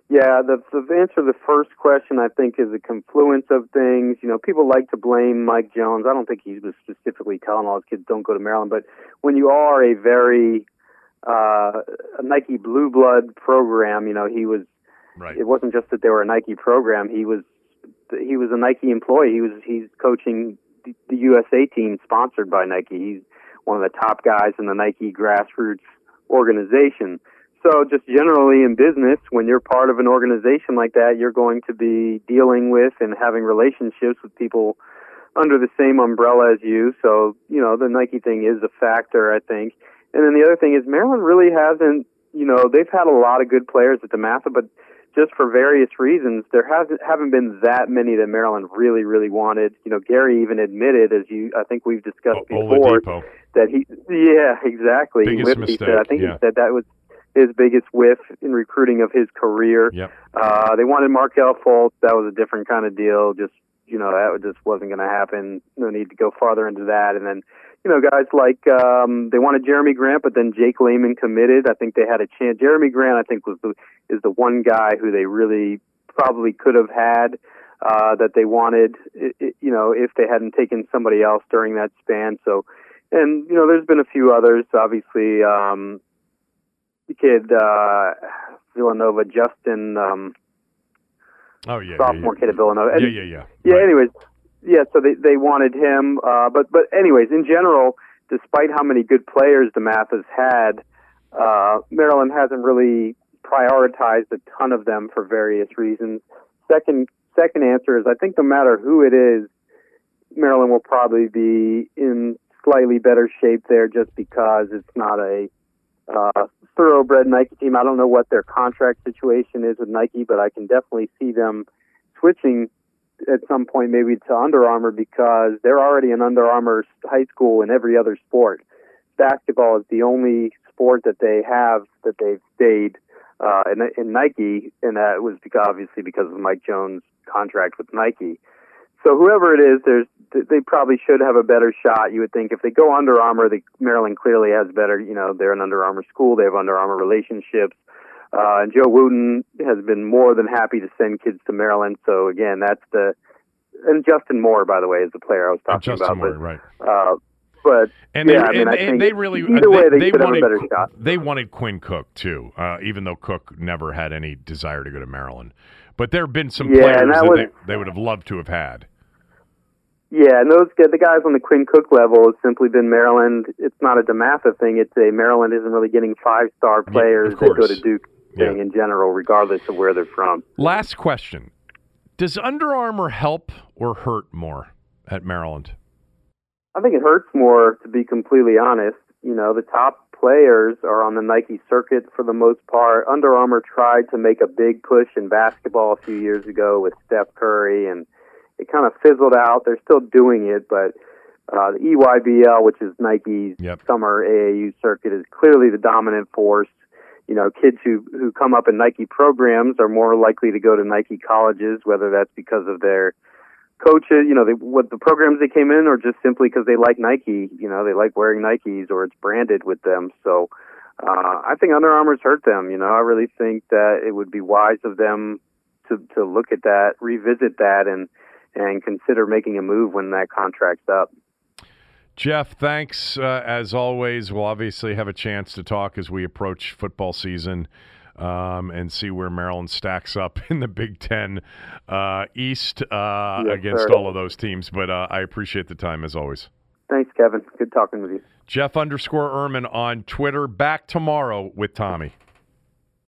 Yeah, the, the answer to the first question, I think, is a confluence of things. You know, people like to blame Mike Jones. I don't think he was specifically telling all his kids don't go to Maryland, but when you are a very uh, a Nike Blue Blood program. You know, he was. Right. It wasn't just that they were a Nike program. He was he was a Nike employee. He was he's coaching the USA team sponsored by Nike. He's one of the top guys in the Nike grassroots organization. So just generally in business, when you're part of an organization like that, you're going to be dealing with and having relationships with people under the same umbrella as you. So, you know, the Nike thing is a factor, I think. And then the other thing is Maryland really hasn't, you know, they've had a lot of good players at DeMatha, but just for various reasons, there hasn't haven't been that many that Maryland really, really wanted. You know, Gary even admitted, as you I think we've discussed O- before, Oladipo. that he, yeah, exactly. Biggest he mistake, said, I think yeah. he said that was his biggest whiff in recruiting of his career. Yep. Uh, they wanted Markelle Fultz. That was a different kind of deal. Just you know, that just wasn't going to happen. No need to go farther into that. And then, you know, guys like um, they wanted Jerami Grant, but then Jake Layman committed. I think they had a chance. Jerami Grant, I think, was the is the one guy who they really probably could have had uh, that they wanted. i i you know, if they hadn't taken somebody else during that span. So, and you know, there's been a few others. Obviously, um, the kid uh, Villanova, Justin. Um, Oh yeah. sophomore yeah, kid at Villanova. And- Yeah, yeah, yeah. yeah. Right. Anyways, yeah. So they they wanted him, uh, but but anyways, in general, despite how many good players DeMatha has had, uh, Maryland hasn't really prioritized a ton of them for various reasons. Second second answer is I think no matter who it is, Maryland will probably be in slightly better shape there just because it's not a uh, thoroughbred Nike team. I don't know what their contract situation is with Nike, but I can definitely see them switching at some point maybe to Under Armour because they're already an Under Armour high school in every other sport. Basketball is the only sport that they have that they've stayed uh, in, in Nike, and that was because, obviously because of Mike Jones' contract with Nike. So whoever it is, there's they probably should have a better shot. You would think if they go Under Armour, the Maryland clearly has better. You know, they're an Under Armour school. They have Under Armour relationships. Uh, and Joe Wootten has been more than happy to send kids to Maryland. So again, that's the and Justin Moore, by the way, is the player I was talking Justin about. Moore, but, right? uh, but And yeah, they, I mean, and, I and they really either uh, way they, they should have a wanted better shot. they wanted Quinn Cook too, uh, even though Cook never had any desire to go to Maryland. But there have been some Yeah, players that that was- they, they would have loved to have had. Yeah, and those the guys on the Quinn Cook level has simply been Maryland. It's not a DeMatha thing. It's a Maryland isn't really getting five star players of that go to Duke thing Yeah. in general, regardless of where they're from. Last question: Does Under Armour help or hurt more at Maryland? I think it hurts more to be completely honest. You know, the top players are on the Nike circuit for the most part. Under Armour tried to make a big push in basketball a few years ago with Steph Curry, and it kind of fizzled out. They're still doing it, but uh, the EYBL, which is Nike's Yep. summer AAU circuit, is clearly the dominant force. You know, kids who who come up in Nike programs are more likely to go to Nike colleges, whether that's because of their coaches, you know, they, what the programs they came in, or just simply because they like Nike. You know, they like wearing Nikes, or it's branded with them. So, uh, I think Under Armour's hurt them. You know, I really think that it would be wise of them to to look at that, revisit that, and and consider making a move when that contract's up. Jeff, thanks uh, as always. We'll obviously have a chance to talk as we approach football season um, and see where Maryland stacks up in the Big Ten uh, East uh, Yes, against sir. all of those teams. But uh, I appreciate the time as always. Thanks, Kevin. Good talking with you. Jeff underscore Ermann on Twitter. Back tomorrow with Tommy.